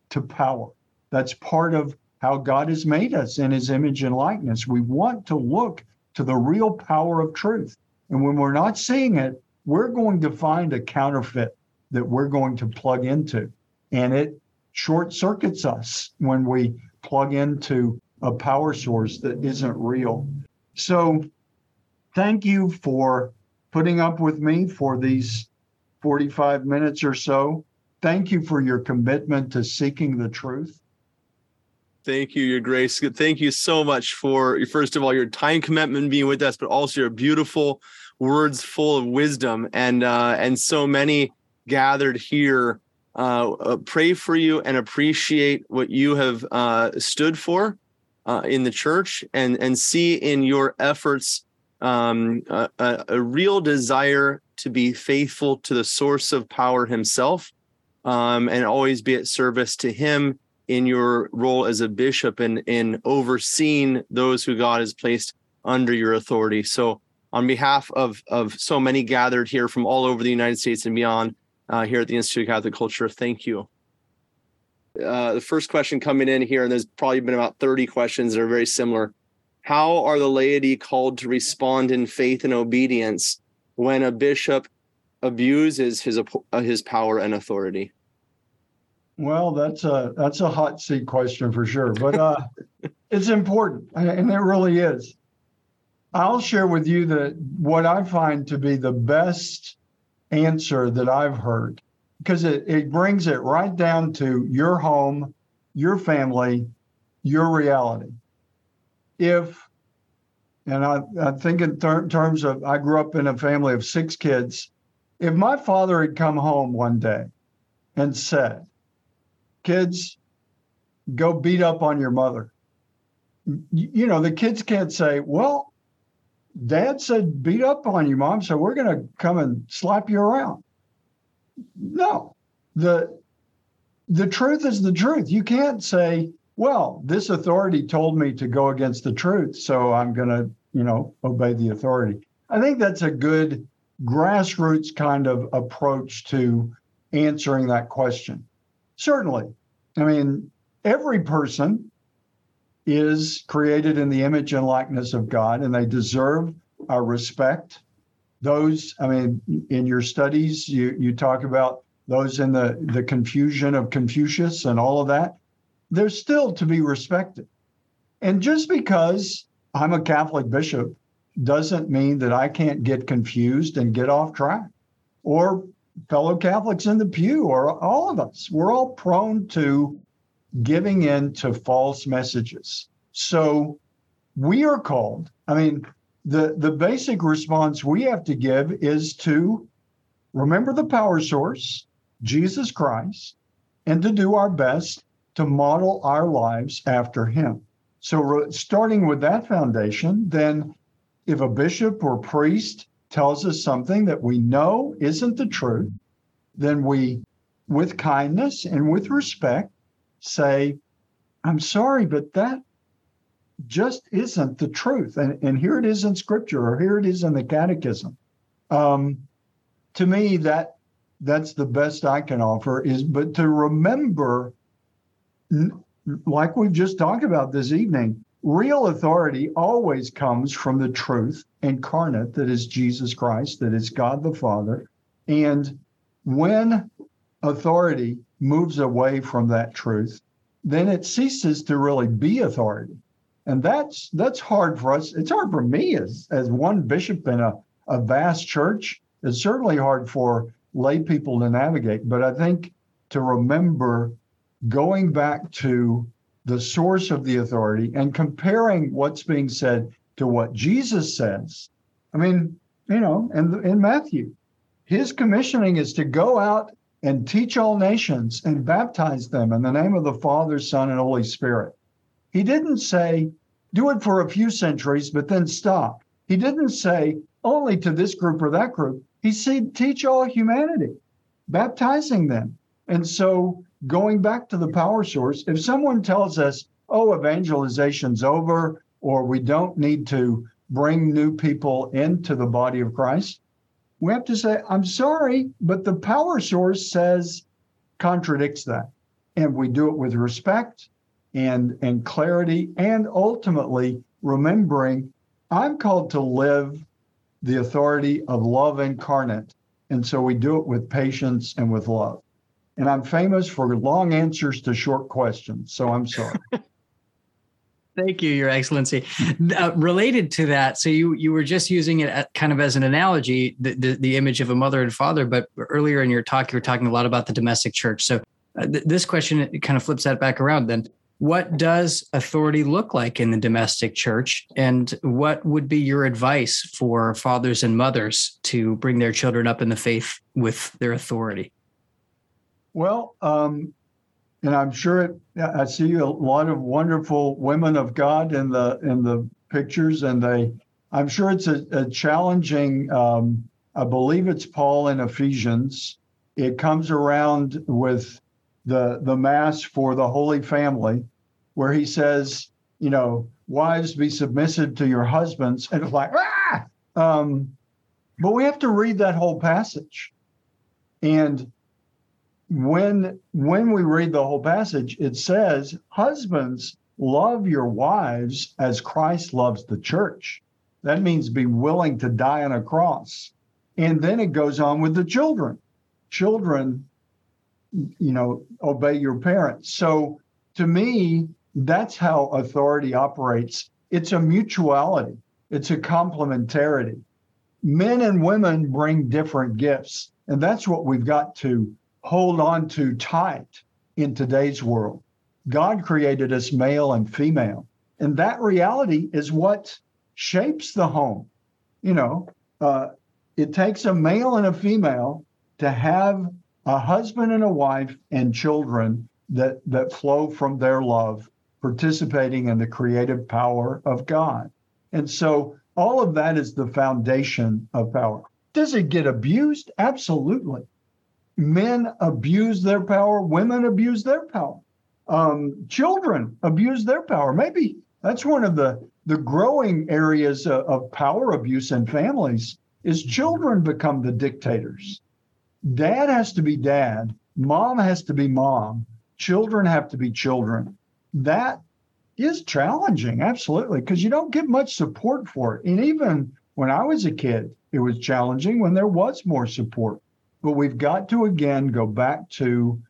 to power. That's part of how God has made us in his image and likeness. We want to look to the real power of truth. And when we're not seeing it, we're going to find a counterfeit that we're going to plug into. And it short circuits us when we plug into a power source that isn't real. So, thank you for putting up with me for these 45 minutes or so. Thank you for your commitment to seeking the truth. Thank you, Your Grace. Thank you so much for, first of all, your time commitment being with us, but also your beautiful words full of wisdom and uh, and so many gathered here uh, uh, pray for you and appreciate what you have uh, stood for uh, in the church and and see in your efforts um, a, a, real desire to be faithful to the source of power himself um, and always be at service to him in your role as a bishop and in overseeing those who God has placed under your authority. So on behalf of of so many gathered here from all over the United States and beyond uh, here at the Institute of Catholic Culture. Thank you. Uh, the first question coming in here, and there's probably been about 30 questions that are very similar. How are the laity called to respond in faith and obedience when a bishop abuses his uh, his power and authority? Well, that's a that's a hot seat question for sure, but uh, it's important, and it really is. I'll share with you that what I find to be the best answer that I've heard, because it, it brings it right down to your home, your family, your reality. If, and I, I think in ter- terms of, I grew up in a family of six kids. If my father had come home one day and said, kids, go beat up on your mother. You know, the kids can't say, well, dad said beat up on you mom so we're going to come and slap you around. No. The the truth is the truth. You can't say well this authority told me to go against the truth so i'm going to you know obey the authority. I think that's a good grassroots kind of approach to answering that question certainly i mean every person is created in the image and likeness of God, and they deserve our respect. Those, I mean, in your studies, you you talk about those in the the confusion of Confucius and all of that. They're still to be respected. And just because I'm a Catholic bishop doesn't mean that I can't get confused and get off track. Or fellow Catholics in the pew, or all of us. We're all prone to giving in to false messages. So we are called, I mean, the, the basic response we have to give is to remember the power source, Jesus Christ, and to do our best to model our lives after him. So, re- starting with that foundation, then if a bishop or priest tells us something that we know isn't the truth, then we, with kindness and with respect, say, I'm sorry, but that just isn't the truth. And, and here it is in scripture, or here it is in the catechism. Um, to me, that that's the best I can offer is, but to remember, like we've just talked about this evening, real authority always comes from the truth incarnate that is Jesus Christ, that is God the Father. And when authority moves away from that truth, then it ceases to really be authority. And that's that's hard for us. It's hard for me as as one bishop in a, a vast church. It's certainly hard for lay people to navigate. But I think to remember going back to the source of the authority and comparing what's being said to what Jesus says. I mean, you know, in, in Matthew, his commissioning is to go out and teach all nations and baptize them in the name of the Father, Son, and Holy Spirit. He didn't say, do it for a few centuries, but then stop. He didn't say only to this group or that group. He said, teach all humanity, baptizing them. And so, going back to the power source, if someone tells us, oh, evangelization's over, or we don't need to bring new people into the body of Christ, we have to say, I'm sorry, but the power source says contradicts that. And we do it with respect and, and clarity, and ultimately remembering I'm called to live the authority of love incarnate. And so we do it with patience and with love. And I'm famous for long answers to short questions. So I'm sorry. Thank you, Your Excellency. Uh, related to that, so you you were just using it kind of as an analogy, the, the, the image of a mother and father. But earlier in your talk, you were talking a lot about the domestic church. So uh, th- this question kind of flips that back around. Then, what does authority look like in the domestic church, and what would be your advice for fathers and mothers to bring their children up in the faith with their authority? Well, um, and I'm sure it, I see a lot of wonderful women of God in the in the pictures, and they. I'm sure it's a, a challenging. Um, I believe it's Paul in Ephesians. It comes around with the the mass for the Holy Family, where he says, you know, wives be submissive to your husbands, and it's like ah. Um, but we have to read that whole passage, and when when we read the whole passage, it says, "Husbands, love your wives as Christ loves the church." That means be willing to die on a cross. And then it goes on with the children. Children, you know, obey your parents. So to me, that's how authority operates. It's a mutuality, it's a complementarity. Men and women bring different gifts. And that's what we've got to hold on to tight in today's world. God created us male and female. And that reality is what shapes the home. You know, uh, it takes a male and a female to have a husband and a wife and children that, that flow from their love, participating in the creative power of God. And so all of that is the foundation of power. Does it get abused? Absolutely men abuse their power, women abuse their power, um, children abuse their power. Maybe that's one of the the growing areas of, of power abuse in families is children become the dictators. Dad has to be dad, mom has to be mom, children have to be children. That is challenging, absolutely, because you don't get much support for it. And even when I was a kid, it was challenging when there was more support. But we've got to again go back to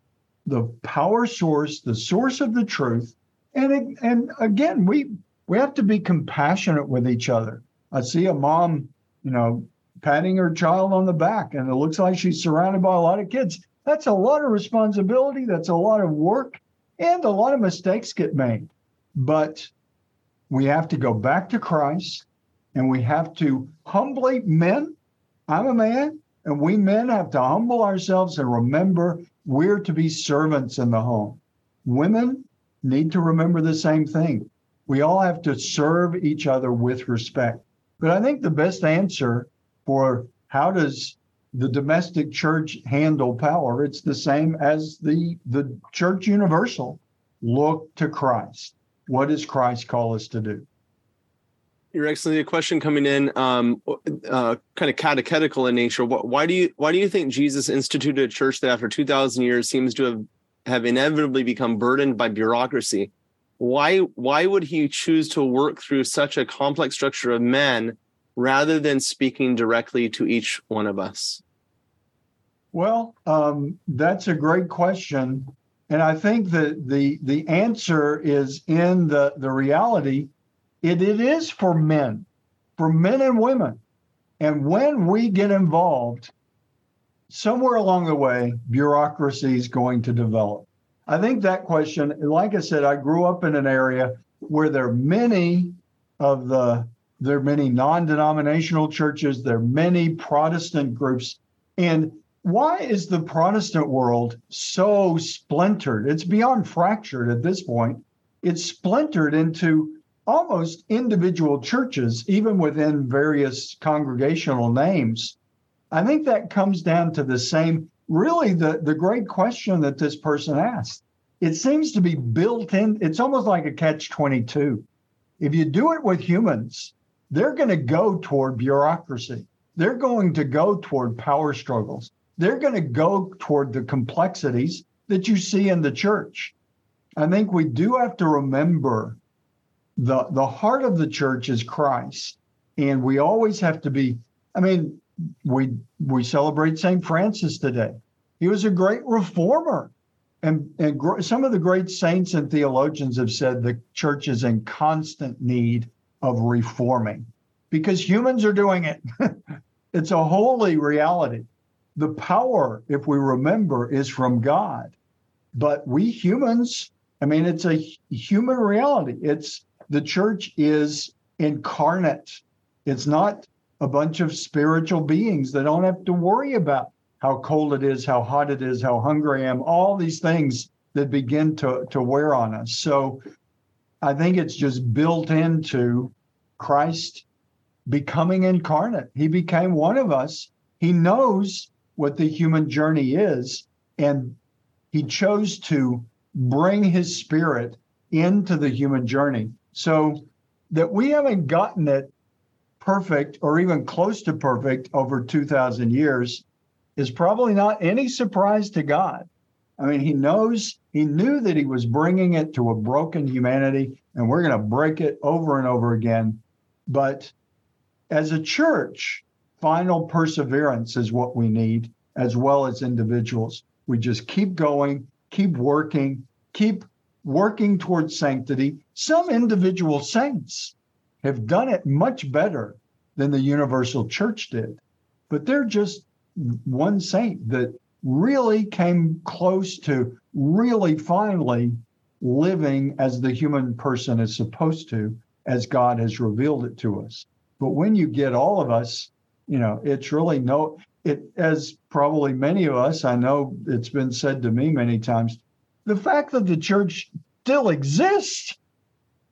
the power source, the source of the truth. And, and again, we we have to be compassionate with each other. I see a mom, you know, patting her child on the back, and it looks like she's surrounded by a lot of kids. That's a lot of responsibility. That's a lot of work, and a lot of mistakes get made. But we have to go back to Christ, and we have to humbly, men, I'm a man, and we men have to humble ourselves and remember we're to be servants in the home. Women need to remember the same thing. We all have to serve each other with respect. But I think the best answer for how does the domestic church handle power? It's the same as the the church universal. Look to Christ. What does Christ call us to do? Your Excellency, a question coming in, um, uh, kind of catechetical in nature. Why do you why do you think Jesus instituted a church that, after two thousand years, seems to have have inevitably become burdened by bureaucracy? Why why would he choose to work through such a complex structure of men rather than speaking directly to each one of us? Well, um, that's a great question, and I think that the the answer is in the the reality it, it is for men, for men and women. And when we get involved, somewhere along the way, bureaucracy is going to develop. I think that question, like I said, I grew up in an area where there are many of the there are many non-denominational churches, there are many Protestant groups. And why is the Protestant world so splintered? It's beyond fractured at this point. It's splintered into almost individual churches, even within various congregational names. I think that comes down to the same, really, the, the great question that this person asked. It seems to be built in, it's almost like a catch 22. If you do it with humans, they're going to go toward bureaucracy. They're going to go toward power struggles. They're going to go toward the complexities that you see in the church. I think we do have to remember the the heart of the church is Christ, and we always have to be. I mean, we we celebrate Saint Francis today. He was a great reformer, and and gr- some of the great saints and theologians have said the church is in constant need of reforming because humans are doing it. it's a holy reality. The power, if we remember, is from God, but we humans. I mean, it's a human reality. It's the church is incarnate. It's not a bunch of spiritual beings that don't have to worry about how cold it is, how hot it is, how hungry I am, all these things that begin to, to wear on us. So I think it's just built into Christ becoming incarnate. He became one of us. He knows what the human journey is, and he chose to bring his spirit into the human journey. So that we haven't gotten it perfect or even close to perfect over 2,000 years is probably not any surprise to God. I mean, he knows, he knew that he was bringing it to a broken humanity, and we're going to break it over and over again. But as a church, final perseverance is what we need, as well as individuals. We just keep going, keep working, keep working towards sanctity. Some individual saints have done it much better than the universal church did, but they're just one saint that really came close to really finally living as the human person is supposed to, as God has revealed it to us. But when you get all of us, you know, it's really no, it, as probably many of us, I know it's been said to me many times, the fact that the church still exists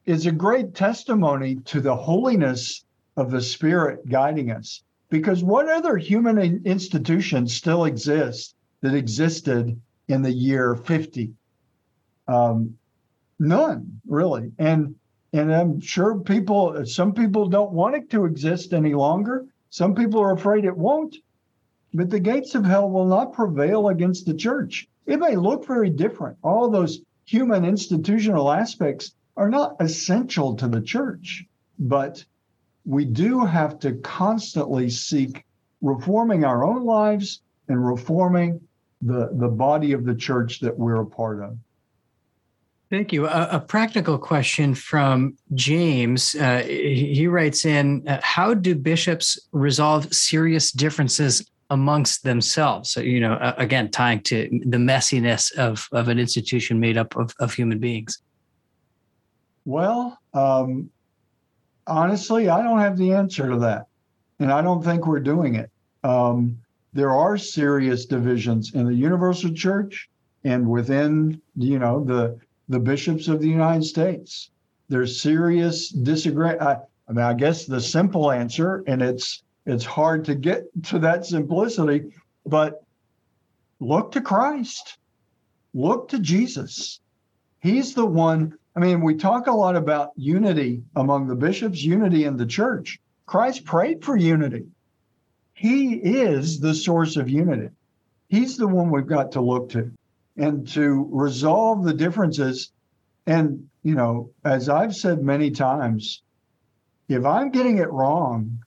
is a great testimony to the holiness of the Spirit guiding us. Because what other human institution still exists that existed in the year 50? Um, none, really. And and I'm sure people, some people don't want it to exist any longer. Some people are afraid it won't. But the gates of hell will not prevail against the church. It may look very different. All those human institutional aspects are not essential to the church, but we do have to constantly seek reforming our own lives and reforming the, the body of the church that we're a part of. Thank you. A, a practical question from James. Uh, he, writes in uh, How do bishops resolve serious differences amongst themselves. So, you know, uh, again, tying to the messiness of, of an institution made up of, of human beings. Well, um, honestly, I don't have the answer to that. And I don't think we're doing it. Um, there are serious divisions in the universal church and within, you know, the, the bishops of the United States. There's serious disagreement. I, I mean, I guess the simple answer, and it's it's hard to get to that simplicity, but look to Christ. Look to Jesus. He's the one. I mean, we talk a lot about unity among the bishops, unity in the church. Christ prayed for unity. He is the source of unity. He's the one we've got to look to and to resolve the differences. And, you know, as I've said many times, if I'm getting it wrong,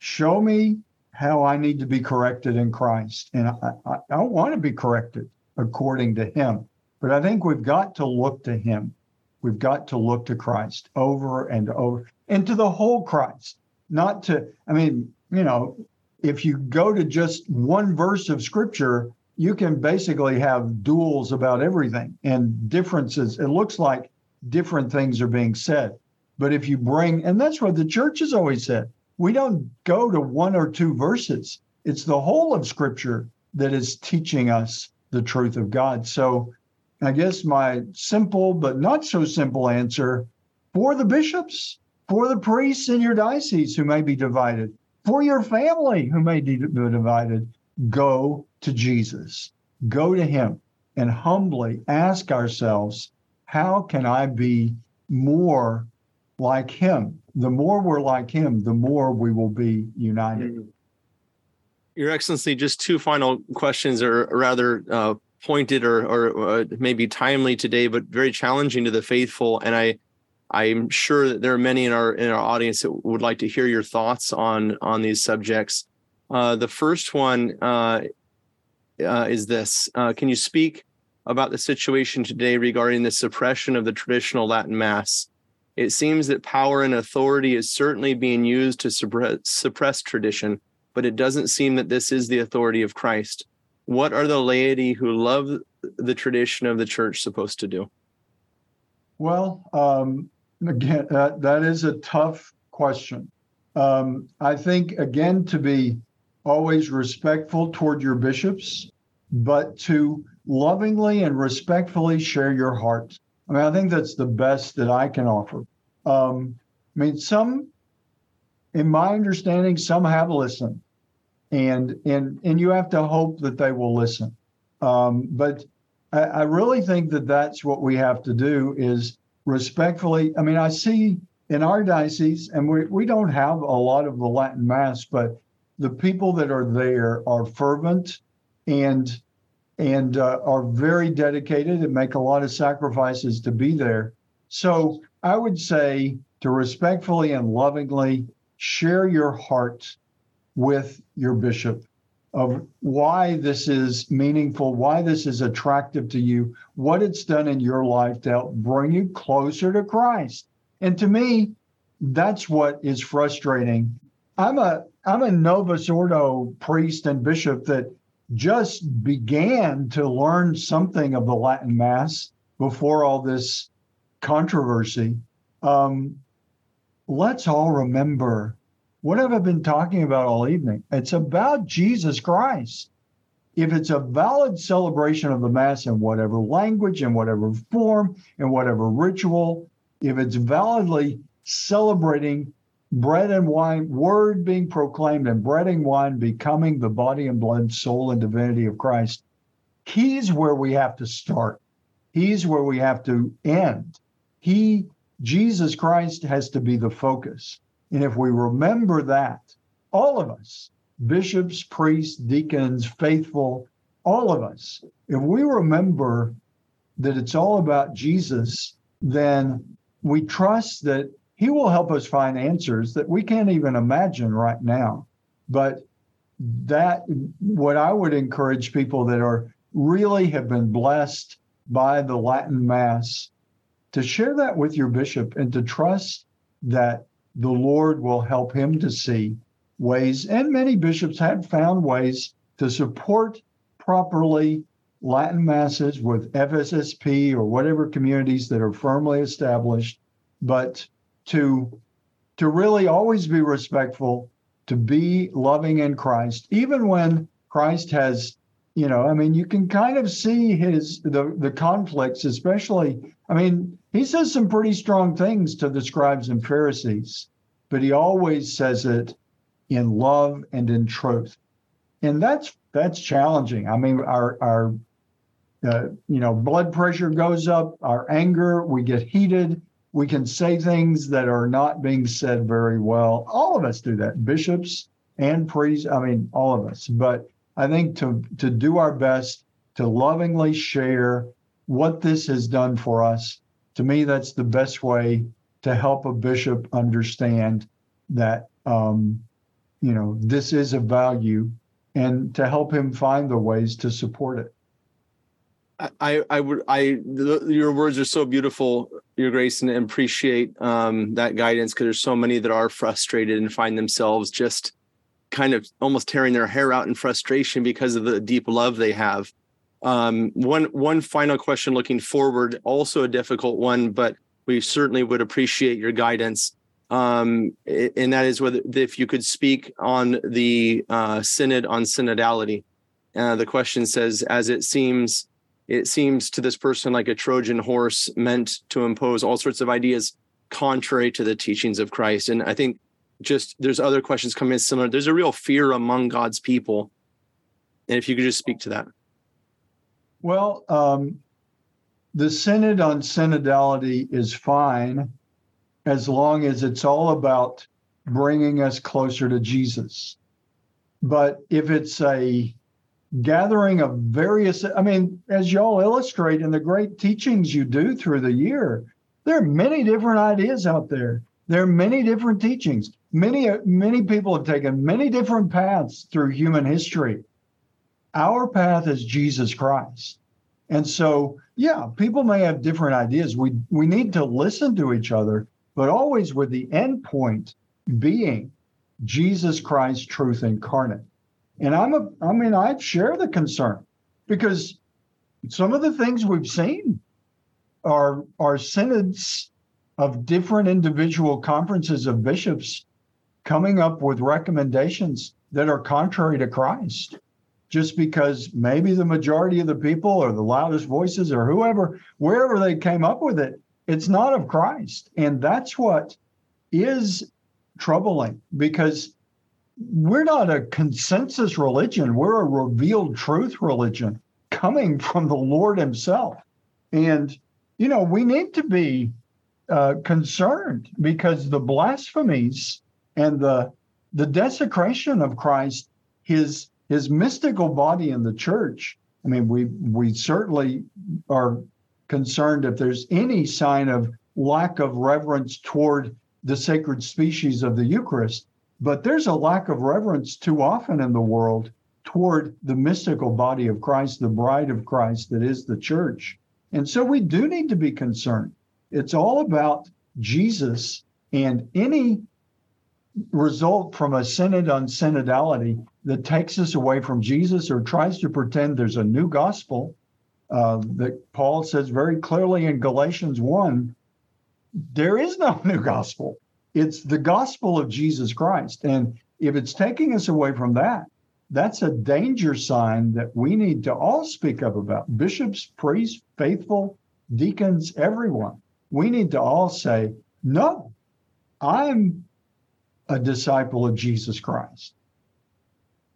show me how I need to be corrected in Christ. And I, I, I want to be corrected according to Him. But I think we've got to look to Him. We've got to look to Christ over and over and to the whole Christ, not to, I mean, you know, if you go to just one verse of scripture, you can basically have duels about everything and differences. It looks like different things are being said. But if you bring, and that's what the church has always said, we don't go to one or two verses. It's the whole of scripture that is teaching us the truth of God. So I guess my simple but not so simple answer for the bishops, for the priests in your diocese who may be divided, for your family who may be divided, go to Jesus. Go to him and humbly ask ourselves, how can I be more like him? The more we're like him, the more we will be united. Mm-hmm. Your Excellency, just two final questions, or rather uh, pointed or, or uh, maybe timely today, but very challenging to the faithful. And I, I'm sure that there are many in our in our audience that would like to hear your thoughts on on these subjects. Uh, the first one uh, uh, is this: uh, Can you speak about the situation today regarding the suppression of the traditional Latin Mass? It seems that power and authority is certainly being used to suppress, suppress tradition, but it doesn't seem that this is the authority of Christ. What are the laity who love the tradition of the church supposed to do? Well, um, again, that, that is a tough question. Um, I think, again, to be always respectful toward your bishops, but to lovingly and respectfully share your heart. I mean, I think that's the best that I can offer. Um, I mean, some, in my understanding, some have listened, and and and you have to hope that they will listen. Um, but I, I really think that that's what we have to do is respectfully. I mean, I see in our diocese, and we, we don't have a lot of the Latin Mass, but the people that are there are fervent and and uh, are very dedicated and make a lot of sacrifices to be there. So I would say to respectfully and lovingly share your heart with your bishop of why this is meaningful, why this is attractive to you, what it's done in your life to help bring you closer to Christ. And to me, that's what is frustrating. I'm a I'm a Novus Ordo priest and bishop that just began to learn something of the Latin Mass before all this controversy. Um, let's all remember what have I been talking about all evening? It's about Jesus Christ. If it's a valid celebration of the Mass in whatever language, in whatever form, in whatever ritual, if it's validly celebrating bread and wine, word being proclaimed, and bread and wine becoming the body and blood, soul, and divinity of Christ, he's where we have to start. He's where we have to end. He, Jesus Christ, has to be the focus. And if we remember that, all of us, bishops, priests, deacons, faithful, all of us, if we remember that it's all about Jesus, then we trust that he will help us find answers that we can't even imagine right now. But that, what I would encourage people that are really have been blessed by the Latin Mass to share that with your bishop and to trust that the Lord will help him to see ways, and many bishops have found ways to support properly Latin masses with FSSP or whatever communities that are firmly established, but to to really always be respectful, to be loving in Christ, even when Christ has, you know, I mean, you can kind of see his the the conflicts, especially. I mean, he says some pretty strong things to the scribes and Pharisees, but he always says it in love and in truth. And that's that's challenging. I mean, our our uh, you know blood pressure goes up, our anger, we get heated, we can say things that are not being said very well. All of us do that, bishops and priests. I mean, all of us. But I think to to do our best to lovingly share what this has done for us. To me, that's the best way to help a bishop understand that um, you know this is a value, and to help him find the ways to support it. I, I would, I, your words are so beautiful, Your Grace, and appreciate um, that guidance because there's so many that are frustrated and find themselves just kind of almost tearing their hair out in frustration because of the deep love they have. Um, one, one final question looking forward, also a difficult one, but we certainly would appreciate your guidance. Um, and that is whether if you could speak on the uh, synod on synodality. Uh, the question says, as it seems it seems to this person like a Trojan horse meant to impose all sorts of ideas contrary to the teachings of Christ. And I think just there's other questions coming in similar. There's a real fear among God's people. And if you could just speak to that. Well, um, the synod on synodality is fine as long as it's all about bringing us closer to Jesus. But if it's a gathering of various i mean as y'all illustrate in the great teachings you do through the year there are many different ideas out there. There are many different teachings. Many many people have taken many different paths through human history. Our path is jesus christ. And so yeah people may have different ideas. We we need to listen to each other but always with the end point being jesus christ truth incarnate and I'm a, I mean, I share the concern because some of the things we've seen are are synods of different individual conferences of bishops coming up with recommendations that are contrary to Christ just because maybe the majority of the people or the loudest voices or whoever wherever they came up with it it's not of Christ. And that's what is troubling because we're not a consensus religion. We're a revealed truth religion coming from the Lord Himself. And, you know, we need to be uh, concerned because the blasphemies and the the desecration of Christ, his his mystical body in the church. I mean, we we certainly are concerned if there's any sign of lack of reverence toward the sacred species of the Eucharist. But there's a lack of reverence too often in the world toward the mystical body of Christ, the bride of Christ that is the church. And so we do need to be concerned. It's all about Jesus and any result from a synod on synodality that takes us away from Jesus or tries to pretend there's a new gospel uh, that Paul says very clearly in Galatians 1 there is no new gospel. It's the gospel of Jesus Christ. And if it's taking us away from that, that's a danger sign that we need to all speak up about. Bishops, priests, faithful, deacons, everyone. We need to all say, no, I'm a disciple of Jesus Christ.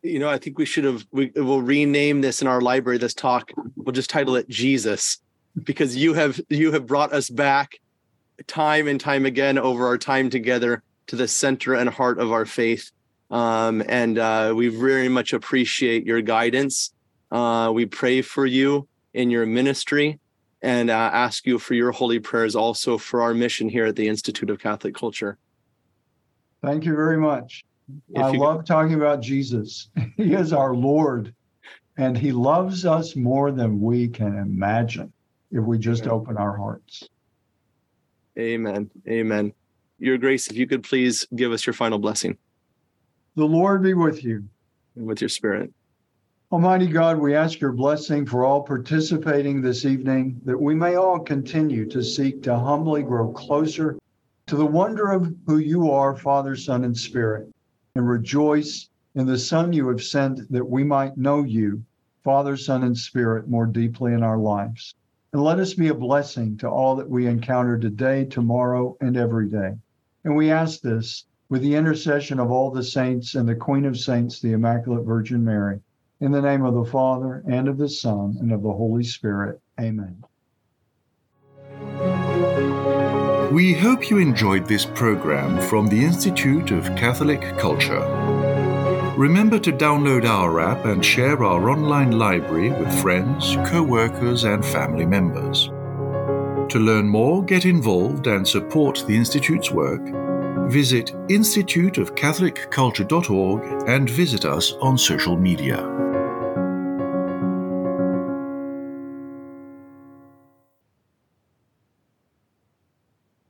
You know, I think we should have, we will rename this in our library, this talk. We'll just title it Jesus because you have, you have brought us back time and time again over our time together to the center and heart of our faith. Um, and uh, we very much appreciate your guidance. Uh, we pray for you in your ministry and uh, ask you for your holy prayers also for our mission here at the Institute of Catholic Culture. Thank you very much. If I love could... talking about Jesus. he is our Lord, and He loves us more than we can imagine if we just open our hearts. Amen. Amen. Your grace, if you could please give us your final blessing. The Lord be with you. And with your spirit. Almighty God, we ask your blessing for all participating this evening, that we may all continue to seek to humbly grow closer to the wonder of who you are, Father, Son, and Spirit, and rejoice in the Son you have sent that we might know you, Father, Son, and Spirit, more deeply in our lives. And let us be a blessing to all that we encounter today, tomorrow, and every day. And we ask this with the intercession of all the saints and the Queen of Saints, the Immaculate Virgin Mary. In the name of the Father, and of the Son, and of the Holy Spirit. Amen. We hope you enjoyed this program from the Institute of Catholic Culture. Remember to download our app and share our online library with friends, co workers, and family members. To learn more, get involved, and support the Institute's work, visit instituteofcatholicculture.org and visit us on social media.